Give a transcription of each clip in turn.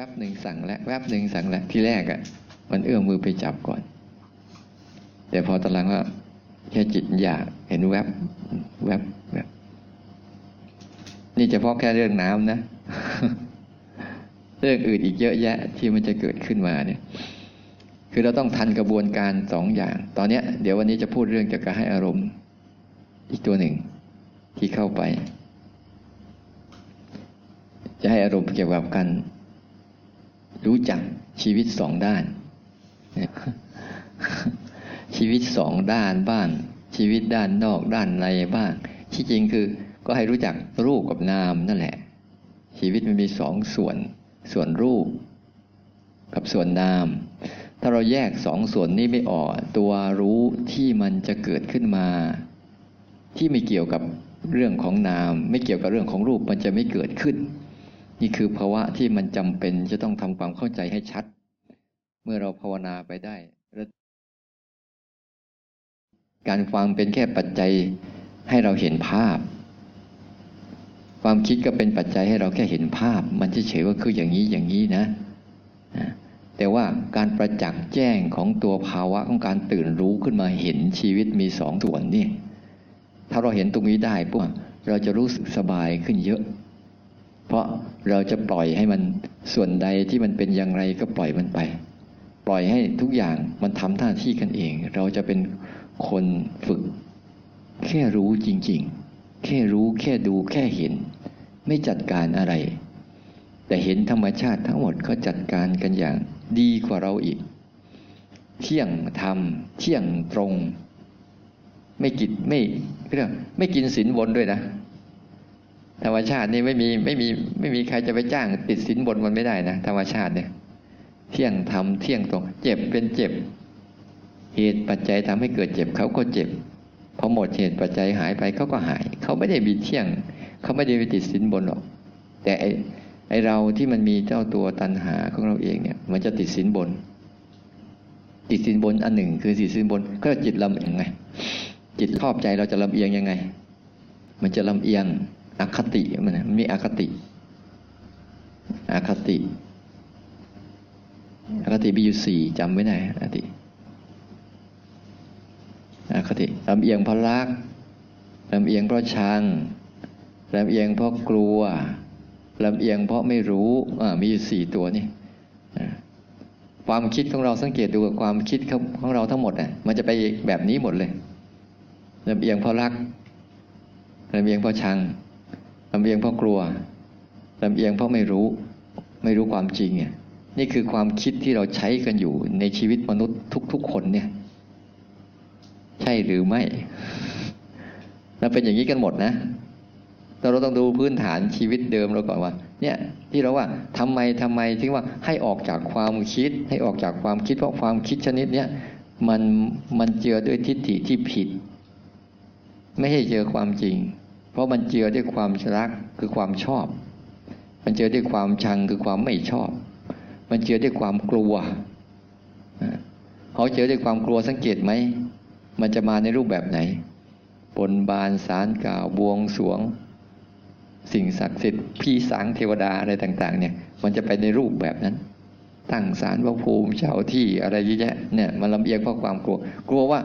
แวบหนึ่งสั่งแล้วแวบหนึ่งสั่งแล้วที่แรกอะ่ะ มันเอื้อมมือไปจับก่อน แต่พอตอนหลังว่าแค่จิตอยากเห็นแวบแวบแวบนี่เฉพาะแค่เรื่องน้ำนะ เรื่องอื่นอีกเยอะแยะที่มันจะเกิดขึ้นมาเนี่ย คือเราต้องทันกระบวนการสองอย่าง ตอนเนี้ย เดี๋ยววันนี้จะพูดเรื่องเกี่ยวกับให้อารมณ์ อีกตัวหนึ่งที่เข้าไป จะให้อารมณ์เกี่ยวกับกันรู้ รู้จักชีวิตสองด้าน ชีวิตสองด้านบ้าง ชีวิตด้านนอกด้านในบ้าง ที่จริงคือก็ให้รู้จักรูปกับนามนั่นแหละ ชีวิตมันมีสองส่วน ส่วนรูป กับส่วนนาม ถ้าเราแยกสองส่วนนี้ไม่ออก ตัวรู้ที่มันจะเกิดขึ้นมา ที่ไม่เกี่ยวกับเรื่องของนาม ไม่เกี่ยวกับเรื่องของรูปมันจะไม่เกิดขึ้น นี่คือภาวะที่มันจำเป็นจะต้องทำความเข้าใจให้ชัด เมื่อเราภาวนาไปได้ การฟังเป็นแค่ปัจจัยให้เราเห็นภาพ ความคิดก็เป็นปัจจัยให้เราแค่เห็นภาพ มันเฉยๆว่าคืออย่างนี้อย่างนี้นะ แต่ว่าการประจักษ์แจ้งของตัวภาวะของการตื่นรู้ขึ้นมาเห็นชีวิตมีสองส่วนนี่ถ้าเราเห็นตรงนี้ได้ปุ๊บเราจะรู้สึกสบายขึ้นเยอะ เพราะเราจะปล่อยให้มันส่วนใดที่มันเป็นอย่างไรก็ปล่อยมันไป ปล่อยให้ทุกอย่างมันทำหน้าที่กันเอง เราจะเป็นคนฝึก แค่รู้จริง ๆ แค่รู้แค่ดูแค่เห็น ไม่จัดการอะไร แต่เห็นธรรมชาติทั้งหมดเขาจัดการกันอย่างดีกว่าเราอีก เที่ยงธรรม เที่ยงตรง ไม่กินไม่เรื่องไม่กินสินบนด้วยนะ ธรรมชาตินี่ไม่มีไม่มีไม่มีใครจะไปจ้างติดสินบนมันไม่ได้นะธรรมชาติเนี่ย เที่ยงธรรมเที่ยงตรง เจ็บเป็นเจ็บ เหตุปัจจัยทำให้เกิดเจ็บเขาก็เจ็บพอหมดเหตุปัจจัยหายไปเขาก็หาย เขาไม่ได้มีเที่ยง เขาไม่ได้ไปติดสินบนหรอก แต่ไอไอเราที่มันมีเจ้าตัวตันหาของเราเองเนี่ย มันจะติดสินบน ติดสินบนอันหนึ่ง คือติดสินบน ก็จิตลำเอียงไง จิตครอบใจเราจะลำเอียงยังไง มันจะลำเอียง อคติมันมีอคติ อคติ อคติมีอยู่สี่จำไว้ไหนอคติ อคติลำเอียงเพราะรักลำเอียงเพราะชังลำเอียงเพราะกลัวลำเอียงเพราะไม่รู้มีอยู่สี่ตัวนี่ความคิดของเราสังเกตดูกับความคิดของเราทั้งหมดอะมันจะไปแบบนี้หมดเลยลำเอียงเพราะรักลำเอียงเพราะชัง ลำเอียงเพราะกลัวลำเอียงเพราะไม่รู้ ไม่รู้ความจริงเนี่ยนี่คือความคิดที่เราใช้กันอยู่ในชีวิตมนุษย์ทุก ๆ คนเนี่ย ใช่หรือไม่เราเป็นอย่างนี้กันหมดนะเราต้องดูพื้นฐานชีวิตเดิมเราก่อนว่า เนี่ย ที่เราว่าทำไมทำไมถึงว่าให้ออกจากความคิด ให้ออกจากความคิดเพราะความคิดชนิดเนี้ยมันมันเจือด้วยทิฏฐิที่ผิด ไม่ใช่เจอความจริง ราะมันเจือด้วยความรักคือความชอบ มันเจือด้วยความชังคือความไม่ชอบ มันเจือด้วยความกลัวเขาเจอด้วยความกลัวสังเกตไหมมันจะมาในรูปแบบไหนบนบานสารกล่าวบวงสวง สิ่งศักดิ์สิทธิ์พี่สางเทวดาอะไรต่าง ๆ เนี่ย มันจะไปในรูปแบบนั้น ตั้งสารพระภูมิเจ้าที่อะไรเยอะแยะเนี่ยมันลำเอียงเพราะความกลัว กลัวว่า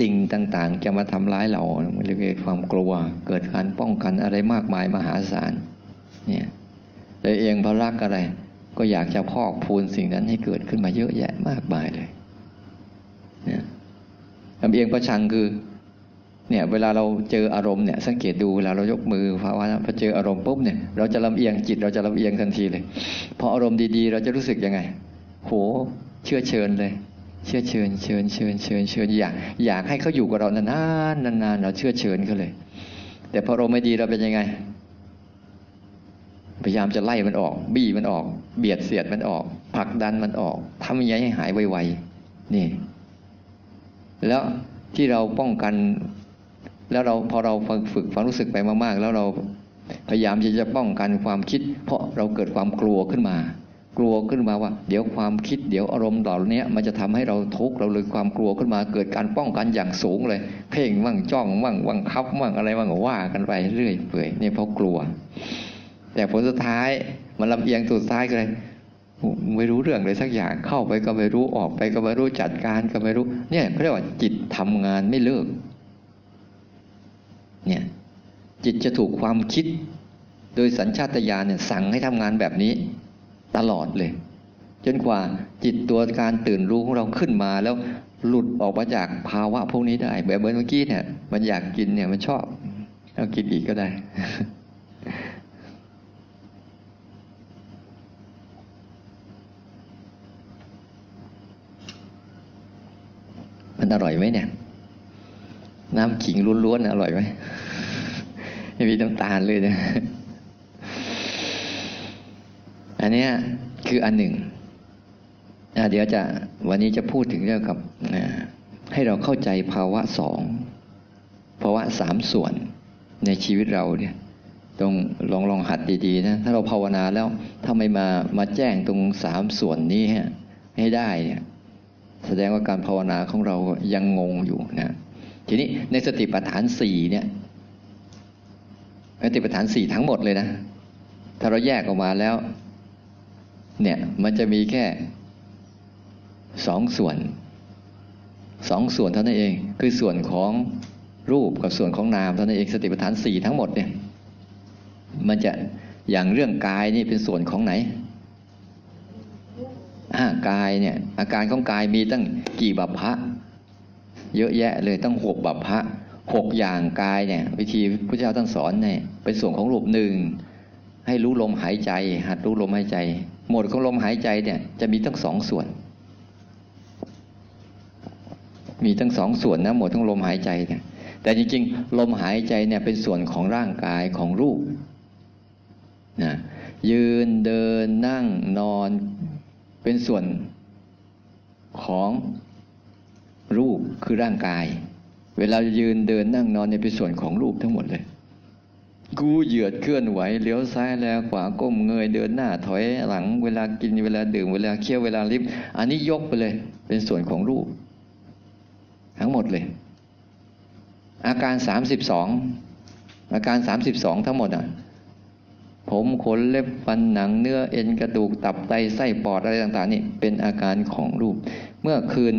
สิ่งต่างๆ จะมาทำร้ายเราเรียกความกลัว เกิดการป้องกันอะไรมากมายมหาศาลเนี่ยเลยเองพระรักอะไร ก็อยากจะพอกพูนสิ่งนั้นให้เกิดขึ้นมาเยอะแยะมากมายเลยเนี่ยลำเอียงประชังคือเนี่ยเวลาเราเจออารมณ์เนี่ยสังเกตดูเวลาเรายกมือภาวะพอเจออารมณ์ปุ๊บเนี่ยเราจะลำเอียงจิตเราจะลำเอียงทันทีเลยพออารมณ์ดีๆ เราจะรู้สึกยังไง โหเชื่อเชิญเลย เชื่อเชิญเชิญเชิญเชิญเชิญอยากอยากให้เขาอยู่กับเรานานๆนานๆเราเชื่อเชิญเขาเลย แต่พอเราไม่ดีเราเป็นยังไง พยายามจะไล่มันออก บี้มันออก เบียดเสียดมันออกผลักดันมันออกทำยังไงให้หายไวๆนี่ แล้วที่เราป้องกัน แล้วเราพอเราฝึกความรู้สึกไปมากๆ แล้วเราพยายามที่จะป้องกันความคิด เพราะเราเกิดความกลัวขึ้นมา กลัวขึ้นมาว่า เดี๋ยวความคิดเดี๋ยวอารมณ์เหล่านี้มันจะทำให้เราทุกข์เราเลยความกลัวขึ้นมาเกิดการป้องกันอย่างสูงเลย เพ่งมั่งจ้องมั่งวังคับมั่งอะไรมั่งว่ากันไปเรื่อยเปื่อยนี่เพราะกลัว แต่ผลสุดท้ายมันลำเอียงสุดท้ายก็เลยไม่รู้เรื่องเลยสักอย่างเข้าไปก็ไม่รู้ออกไปก็ไม่รู้จัดการก็ไม่รู้ เนี่ยเขาเรียกว่าจิตทำงานไม่เลิก เนี่ยจิตจะถูกความคิด โดยสัญชาตญาณเนี่ยสั่งให้ทำงานแบบนี้ ตลอดเลย จนกว่าจิตตัวการตื่นรู้ของเราขึ้นมาแล้วหลุดออกมาจากภาวะพวกนี้ได้แบบเหมือนเมื่อกี้เนี่ย มันอยากกินเนี่ยมันชอบเอากินอีกก็ได้ มันอร่อยไหมเนี่ย น้ำขิงล้วนๆอร่อยไหมไม่มีน้ำตาลเลยนะ อันนี้คืออันหนึ่งเดี๋ยวจะวันนี้จะพูดถึงเรื่องกับให้เราเข้าใจภาวะสองภาวะสามส่วนในชีวิตเราเนี่ยต้องลองลองหัดดีๆนะถ้าเราภาวนาแล้วถ้าไม่มามาแจ้งตรงสามส่วนนี้ให้ได้เนี่ยแสดงว่าการภาวนาของเรายังงงอยู่นะทีนี้ในสติปัฏฐานสี่เนี่ยสติปัฏฐานสี่ทั้งหมดเลยนะ ถ้าเราแยกออกมาแล้ว เนี่ยมันจะมีแค่สองส่วนสองส่วนเท่านั้นเอง คือส่วนของรูปกับส่วนของนามเท่านั้นเองสติปัฏฐานสี่ทั้งหมดเนี่ยมันจะอย่างเรื่องกายนี่เป็นส่วนของไหนอากายเนี่ยอาการของกายมีตั้งกี่บัพพะ เยอะแยะเลยตั้งหกบัพพะหกอย่างกายเนี่ยวิธีพระเจ้าท่านสอนเนี่ยเป็นส่วนของรูปหนึ่ง ให้รู้ลมหายใจ หัดรู้ลมหายใจ หมดของลมหายใจเนี่ยจะมีตั้งสองส่วน มีทั้งสองส่วนนะหมดทั้งลมหายใจเนี่ยแต่จริงๆ ลมหายใจเนี่ยเป็นส่วนของร่างกายของรูปนะยืนเดินนั่งนอนเป็นส่วนของรูปคือร่างกาย เวลายืนเดินนั่งนอนเนี่ยเป็นส่วนของรูปทั้งหมดเลย กูเหยียดเคลื่อนไหวเลี้ยวซ้ายแล้วขวาก้มเงยเดินหน้าถอยหลังเวลากินเวลาดื่มเวลาเคี้ยวเวลาลิฟอันนี้ยกไปเลย เป็นส่วนของรูป ทั้งหมดเลย อาการสามสิบสองอาการสามสิบสองทั้งหมดอะผมขนเล็บฟันหนังเนื้อเอ็นกระดูกตับไตไส้ปอดอะไรต่าง ๆ นี่เป็นอาการของรูป เมื่อคืน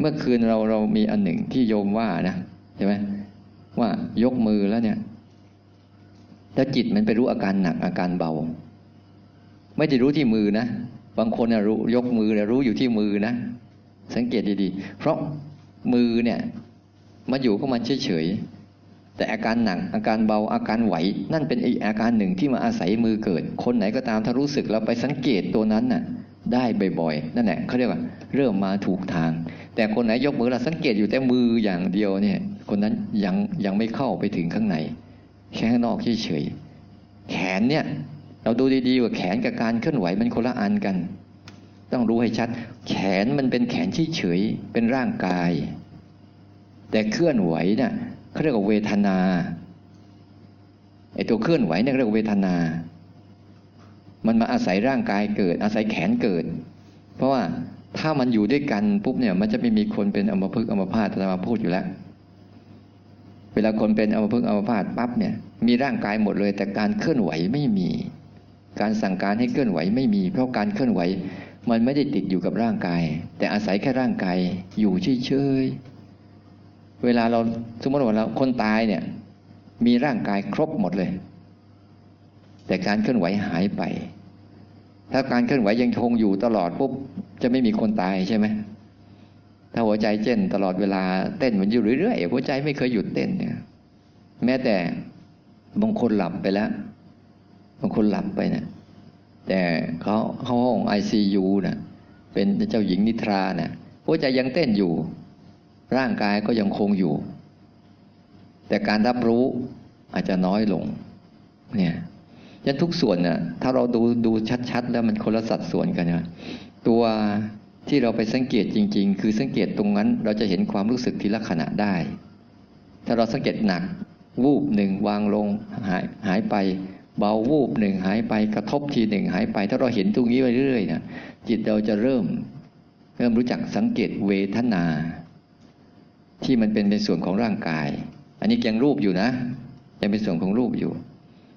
เมื่อคืนเราเรามีอันหนึ่งที่โยมว่านะใช่ไหมว่ายกมือแล้วเนี่ย แล้วจิตมันไปรู้อาการหนักอาการเบา ไม่ได้รู้ที่มือนะ บางคนรู้ยกมือแล้วรู้อยู่ที่มือนะ สังเกตดีๆ เพราะมือเนี่ยมาอยู่ก็มาเฉยๆ แต่อาการหนักอาการเบาอาการไหว นั่นเป็นอีกอาการหนึ่งที่มาอาศัยมือเกิด คนไหนก็ตามถ้ารู้สึกแล้วไปสังเกตตัวนั้นน่ะได้บ่อยๆ นั่นแหละเขาเรียกว่า เริ่มมาถูกทาง แต่คนไหนยกมือเราสังเกตอยู่แต่มืออย่างเดียวเนี่ย คนนั้นยังยังไม่เข้าไปถึงข้างใน แค่ข้างนอกเฉยแขนเนี่ยเราดูดีๆว่าแขนกับการเคลื่อนไหวมันคนละอันกัน ต้องรู้ให้ชัด แขนมันเป็นแขนเฉยๆเป็นร่างกาย แต่เคลื่อนไหวเนะ่ยเขาเรียกว่าเวทนาไอ้ตัวเคลื่อนไหวเนี่ยเรียกว่าเวทนา มันมาอาศัยร่างกายเกิด อาศัยแขนเกิด เพราะว่าถ้ามันอยู่ด้วยกันปุ๊บเนี่ยมันจะไม่มีคนเป็นอมพึกอมพาตะมาพูดอยู่แล้ว เวลาคนเป็นอมพึกอมพาตปั๊บเนี่ยมีร่างกายหมดเลย แต่การเคลื่อนไหวไม่มี การสั่งการให้เคลื่อนไหวไม่มี เพราะการเคลื่อนไหวมันไม่ได้ติดอยู่กับร่างกาย แต่อาศัยแค่ร่างกายอยู่เฉยๆเวลาเราสมมติว่าเราคนตายเนี่ยมีร่างกายครบหมดเลย แต่การเคลื่อนไหวหายไป ถ้าการเคลื่อนไหวยังคงอยู่ตลอดปุ๊บจะไม่มีคนตายใช่ไหม ถ้าหัวใจเต้นตลอดเวลาเต้นมันอยู่เรื่อยๆหัวใจไม่เคยหยุดเต้นเนี่ย แม้แต่บางคนหลับไปแล้วบางคนหลับไปเนะี่ยแต่เขาเข้าห้องไอซียูนะเป็นเจ้าหญิงนิทรานะ่ะหัวใจยังเต้นอยู่ ร่างกายก็ยังคงอยู่ แต่การรับรู้อาจจะน้อยลง เนี่ยยันทุกส่วนนะ่ะถ้าเราดูดูชัดๆ แล้วมันคนละสัดส่วนกันนะตัว ที่เราไปสังเกตจริง ๆ คือสังเกตตรงนั้นเราจะเห็นความรู้สึกทีละขณะได้ ถ้าเราสังเกตหนัก วูบหนึ่งวางลงหายหายไป เบาวูบหนึ่งหายไปกระทบทีหนึ่งหายไป ถ้าเราเห็นตรงนี้ไปเรื่อยๆนะจิตเราจะเริ่ม เริ่มรู้จักสังเกตเวทนา ที่มันเป็นในส่วนของร่างกาย อันนี้ยังรูปอยู่นะยังเป็นส่วนของรูปอยู่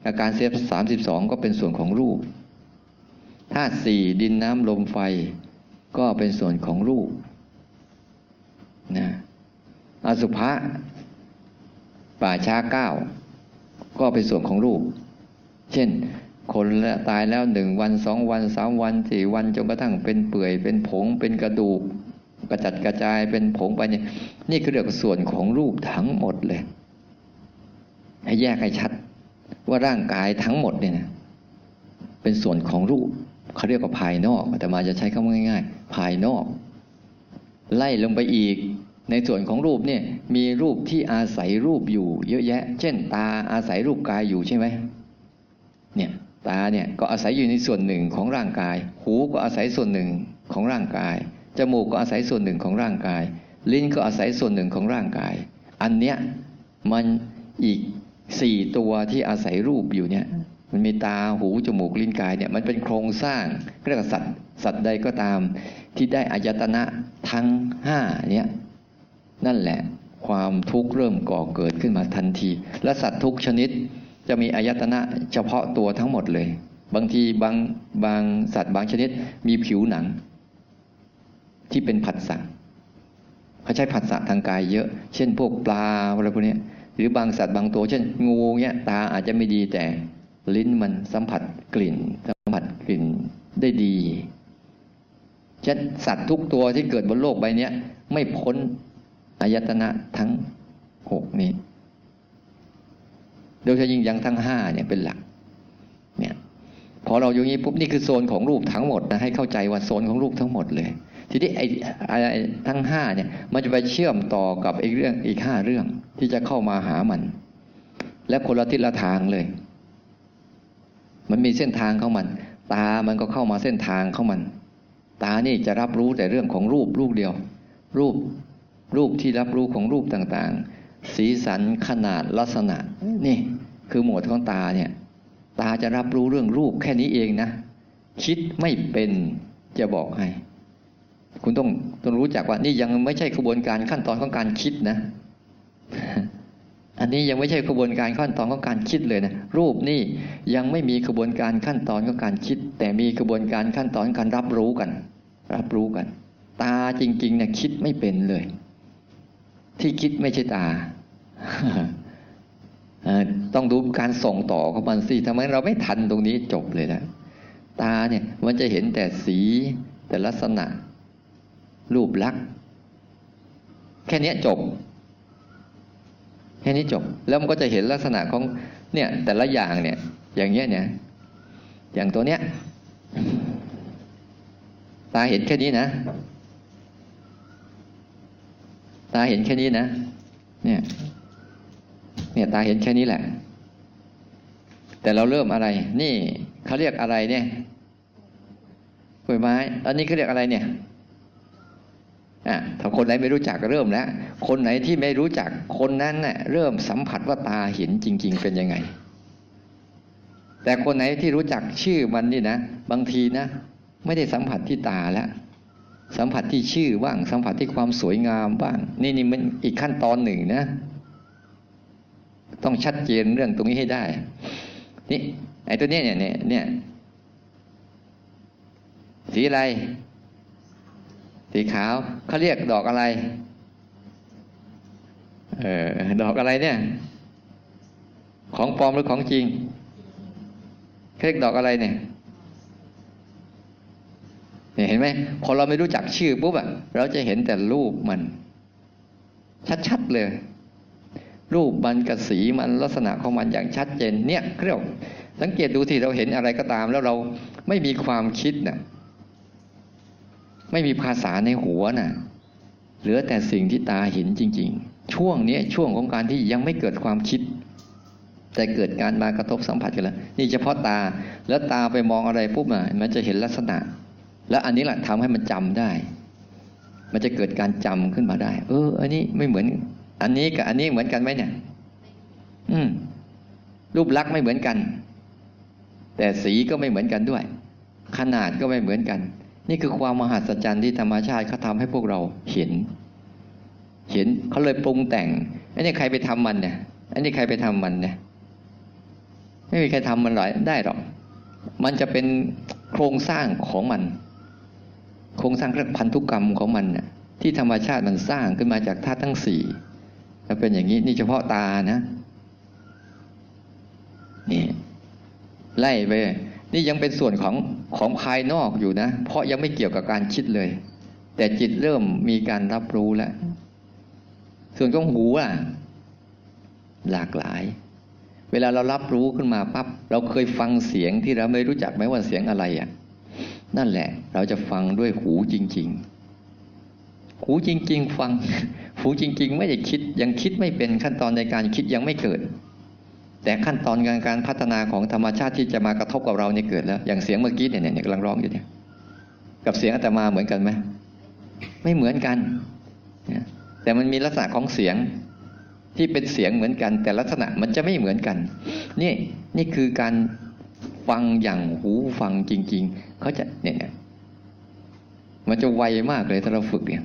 อาการเซฟสามสิบสองก็เป็นส่วนของรูปธาตุสี่ดินน้ำลมไฟ ก็เป็นส่วนของรูปนะอสุภะป่าช้าเก้าก็เป็นส่วนของรูป เช่น คนตายแล้วหนึ่งวันสองวันสามวันสี่วันจนกระทั่งเป็นเปื่อย เป็นผง เป็นกระดูก กระจัดกระจายเป็นผงไปเนี่ยนี่คือเรื่องส่วนของรูปทั้งหมดเลย ให้แยกให้ชัด ว่าร่างกายทั้งหมดเนี่ยนะเป็นส่วนของรูป เขาเรียกว่าภายนอกแต่มาจะใช้คำง่าย ๆ ภายนอก ไล่ลงไปอีก ในส่วนของรูปเนี่ยมีรูปที่อาศัยรูปอยู่ เยอะแยะ เช่น ตาอาศัยรูปกายอยู่ใช่ไหมเนี่ยตาเนี่ยก็อาศัยอยู่ในส่วนหนึ่งของร่างกาย หูก็อาศัยส่วนหนึ่งของร่างกาย จมูกก็อาศัยส่วนหนึ่งของร่างกาย ลิ้นก็อาศัยส่วนหนึ่งของร่างกาย อันเนี้ยมันอีกสี่ตัวที่อาศัยรูปอยู่เนี่ย มันมีตาหูจมูกลิ้นกายเนี่ยมันเป็นโครงสร้างเรียกว่าสัตว์สัตว์ใดก็ตาม ที่ได้อายตนะทั้งห้าเนี่ยนั่นแหละความทุกข์เริ่มก่อเกิดขึ้นมาทันที และสัตว์ทุกชนิดจะมีอายตนะเฉพาะตัวทั้งหมดเลย บางทีบางบางสัตว์บางชนิดมีผิวหนัง ที่เป็นผัสสะเขาใช้ผัสสะทางกายเยอะ เช่นพวกปลาอะไรพวกนี้หรือบางสัตว์บางตัว เช่นงูเนี่ยตาอาจจะไม่ดีแต่ ลิ้นมันสัมผัสกลิ่น สัมผัสกลิ่นได้ดีเช่นสัตว์ทุกตัวที่เกิดบนโลกใบนี้ไม่พ้นอายตนะทั้งหกนี้โดยเฉพาะยิ่งยังทั้งห้าเนี่ยเป็นหลัก เนี่ยพอเราอยู่งนี้ปุ๊บนี่คือโซนของรูปทั้งหมดนะให้เข้าใจว่าโซนของรูปทั้งหมดเลย ทีนี้ไอ้ไอ้ทั้งห้าเนี่ย มันจะไปเชื่อมต่อกับอีกเรื่องอีกห้าเรื่องที่จะเข้ามาหามัน และคนละทิศละทางเลย มันมีเส้นทางของมัน ตามันก็เข้ามาเส้นทางของมัน ตานี่จะรับรู้แต่เรื่องของรูปรูปเดียว รูปรูปที่รับรู้ของรูปต่างๆ สีสันขนาดลักษณะนี่คือหมวดของตาเนี่ยตาจะรับรู้เรื่องรูปแค่นี้เองนะ คิดไม่เป็นจะบอกให้ คุณต้องต้องรู้จักว่านี่ยังไม่ใช่กระบวนการขั้นตอนของการคิดนะ อันนี้ยังไม่ใช่กระบวนการขั้นตอนของการคิดเลยนะรูปนี่ยังไม่มีกระบวนการขั้นตอนของการคิด แต่มีกระบวนการขั้นตอนการรับรู้กัน รับรู้กัน ตาจริงๆเนี่ยคิดไม่เป็นเลย ที่คิดไม่ใช่ตาต้องดูการส่งต่อของมันสิทำไมเราไม่ทันตรงนี้จบเลยนะตาเนี่ยมันจะเห็นแต่สีแต่ลักษณะ รูปลักษณ์แค่นี้จบ แค่นี้จบ แล้วมันก็จะเห็นลักษณะของเนี่ยแต่ละอย่างเนี่ยอย่างเงี้ยเนี่ยอย่างตัวเนี้ยตาเห็นแค่นี้นะ ตาเห็นแค่นี้นะ เนี่ย เนี่ยตาเห็นแค่นี้แหละ แต่เราเริ่มอะไร นี่เขาเรียกอะไรเนี่ยกล้วยไม้ อันนี้เขาเรียกอะไรเนี่ย ถ้าคนไหนไม่รู้จักก็เริ่มแล้ว คนไหนที่ไม่รู้จักคนนั้นเน่ะเริ่มสัมผัสว่าตาเห็นจริง ๆ เป็นยังไง แต่คนไหนที่รู้จักชื่อมันนี่นะบางทีนะ ไม่ได้สัมผัสที่ตาแล้วสัมผัสที่ชื่อบ้างสัมผัสที่ความสวยงามบ้าง นี่นี่มันอีกขั้นตอนหนึ่งนะ ต้องชัดเจนเรื่องตรงนี้ให้ได้ นี่ไอ้ตัวเนี่ยเนี่ยเนี่ยสีอะไร สีขาวเขาเรียกดอกอะไร เออดอกอะไรเนี่ย ของปลอมหรือของจริงเขาเรียกดอกอะไรเนี่ยเห็นไหมพอเราไม่รู้จักชื่อปุ๊บอะเราจะเห็นแต่รูปมัน ชัดๆเลย รูปมันกับสีมันลักษณะของมันอย่างชัดเจนเนี่ยเรียกสังเกตดูที่เราเห็นอะไรก็ตามแล้วเราไม่มีความคิดเนี่ย ไม่มีภาษาในหัวนะ่ะ เหลือแต่สิ่งที่ตาเห็นจริง ๆ ช่วงนี้ช่วงของการที่ยังไม่เกิดความคิด แต่เกิดการมากระทบสัมผัสกันแล้ว นี่เฉพาะตา แล้วตาไปมองอะไรปุ๊บอะมันจะเห็นลักษณะ แล้วอันนี้แหละทำให้มันจำได้ มันจะเกิดการจำขึ้นมาได้ เออ อันนี้ไม่เหมือน อันนี้กับอันนี้เหมือนกันไหมเนี่ย อืม รูปลักษณ์ไม่เหมือนกัน แต่สีก็ไม่เหมือนกันด้วย ขนาดก็ไม่เหมือนกัน นี่คือความมหัศจรรย์ที่ธรรมชาติเขาทาให้พวกเราเห็น เห็นเขาเลยปรุงแต่งอันนี้ใครไปทำมันเนี่ยอันนี้ใครไปทำมันเนี่ยไม่มีใครทำมันหรอกได้หรอก มันจะเป็นโครงสร้างของมัน โครงสร้างเรียกพันธุกรรมของมันน่ะที่ธรรมชาติมันสร้างขึ้นมาจากธาตุทั้งสี่แล้วเป็นอย่างนี้นี่เฉพาะตานะนี่ไล่ไป นี่ยังเป็นส่วนของของภายนอกอยู่นะ เพราะยังไม่เกี่ยวกับการคิดเลย แต่จิตเริ่มมีการรับรู้แล้ว ส่วนของหูอะ หลากหลาย เวลาเรารับรู้ขึ้นมาปั๊บเราเคยฟังเสียงที่เราไม่รู้จักไหมว่าเสียงอะไรอะ นั่นแหละ เราจะฟังด้วยหูจริง ๆ หูจริง ๆ ฟัง หูจริง ๆ ไม่ได้คิด ยังคิดไม่เป็นขั้นตอนในการคิดยังไม่เกิด แต่ขั้นตอนการการพัฒนาของธรรมชาติที่จะมากระทบกับเราเนี่ยเกิดแล้ว อย่างเสียงเมื่อกี้เนี่ยเนี่ยกำลังร้องอยู่เนี่ยกับเสียงอาตมาเหมือนกันไหมไม่เหมือนกันแต่มันมีลักษณะของเสียงที่เป็นเสียงเหมือนกัน แต่ลักษณะมันจะไม่เหมือนกันนี่นี่คือการฟังอย่างหูฟังจริง ๆเขาจะเนี่ยมันจะไวมากเลยถ้าเราฝึกเนี่ย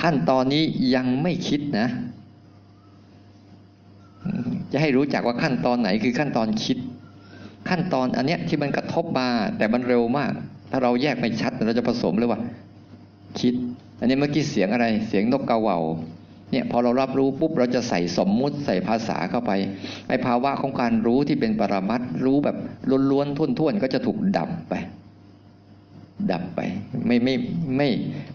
ขั้นตอนนี้ยังไม่คิดนะ จะให้รู้จักว่าขั้นตอนไหนคือขั้นตอนคิด ขั้นตอนอันเนี้ยที่มันกระทบมาแต่มันเร็วมาก ถ้าเราแยกไม่ชัดเราจะผสมเลยว่า คิด อันนี้เมื่อกี้เสียงอะไร เสียงนกกระเหว่าเนี่ยพอเรารับรู้ปุ๊บเราจะใส่สมมุติใส่ภาษาเข้าไปไอภาวะของการรู้ที่เป็นปรมัตรู้แบบล้วนๆทุ่นๆก็จะถูกดับไป ดับไปไม่ไม่ไม่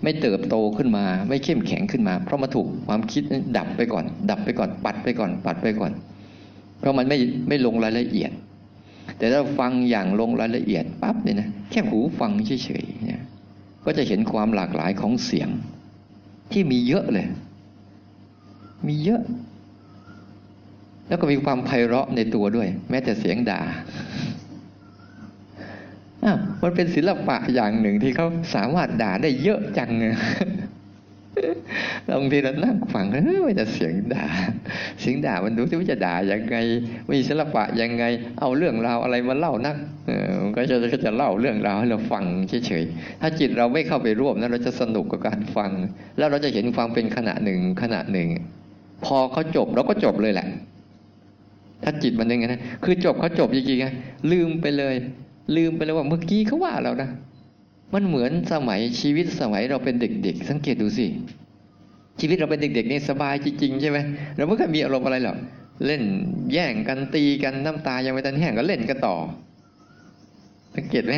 ไม่เติบโตขึ้นมา ไม่เข้มแข็งขึ้นมา เพราะมาถูกความคิดดับไปก่อน ดับไปก่อน ปัดไปก่อน ปัดไปก่อน เพราะมันไม่ไม่ลงรายละเอียด แต่ถ้าฟังอย่างลงรายละเอียดปั๊บเนี่ยนะแค่หูฟังเฉยๆเนี่ยก็จะเห็นความหลากหลายของเสียง ที่มีเยอะเลย มีเยอะ แล้วก็มีความไพเราะในตัวด้วย แม้แต่เสียงด่า มันเป็นศิลปะอย่างหนึ่งที่เขาสามารถด่าได้เยอะจังบางทีเรานั่งฟังเฮ้ยมันจะเสียงด่า เสียงด่ามันดูที่ว่าจะด่ายังไงมีศิลปะยังไง เอาเรื่องราวอะไรมาเล่านักเออก็จะก็จะเล่าเรื่องราวให้เราฟังเฉยๆถ้าจิตเราไม่เข้าไปร่วมนั้นเราจะสนุกกับการฟัง แล้วเราจะเห็นความเป็นขณะหนึ่งขณะหนึ่ง พอเขาจบเราก็จบเลยแหละ ถ้าจิตมันยังไงนะคือจบเขาจบจริงๆไงลืมไปเลย ลืมไปเลยว่าเมื่อกี้เขาว่าเรานะมันเหมือนสมัยชีวิตสมัยเราเป็นเด็ก ๆ สังเกตดูสิชีวิตเราเป็นเด็กๆนี่สบายจริงๆใช่ไหมเราไม่เคยมีอารมณ์อะไรหรอกเล่นแย่งกันตีกันน้ำตายังไม่ทันแห้งก็เล่นกันต่อ สังเกตไหม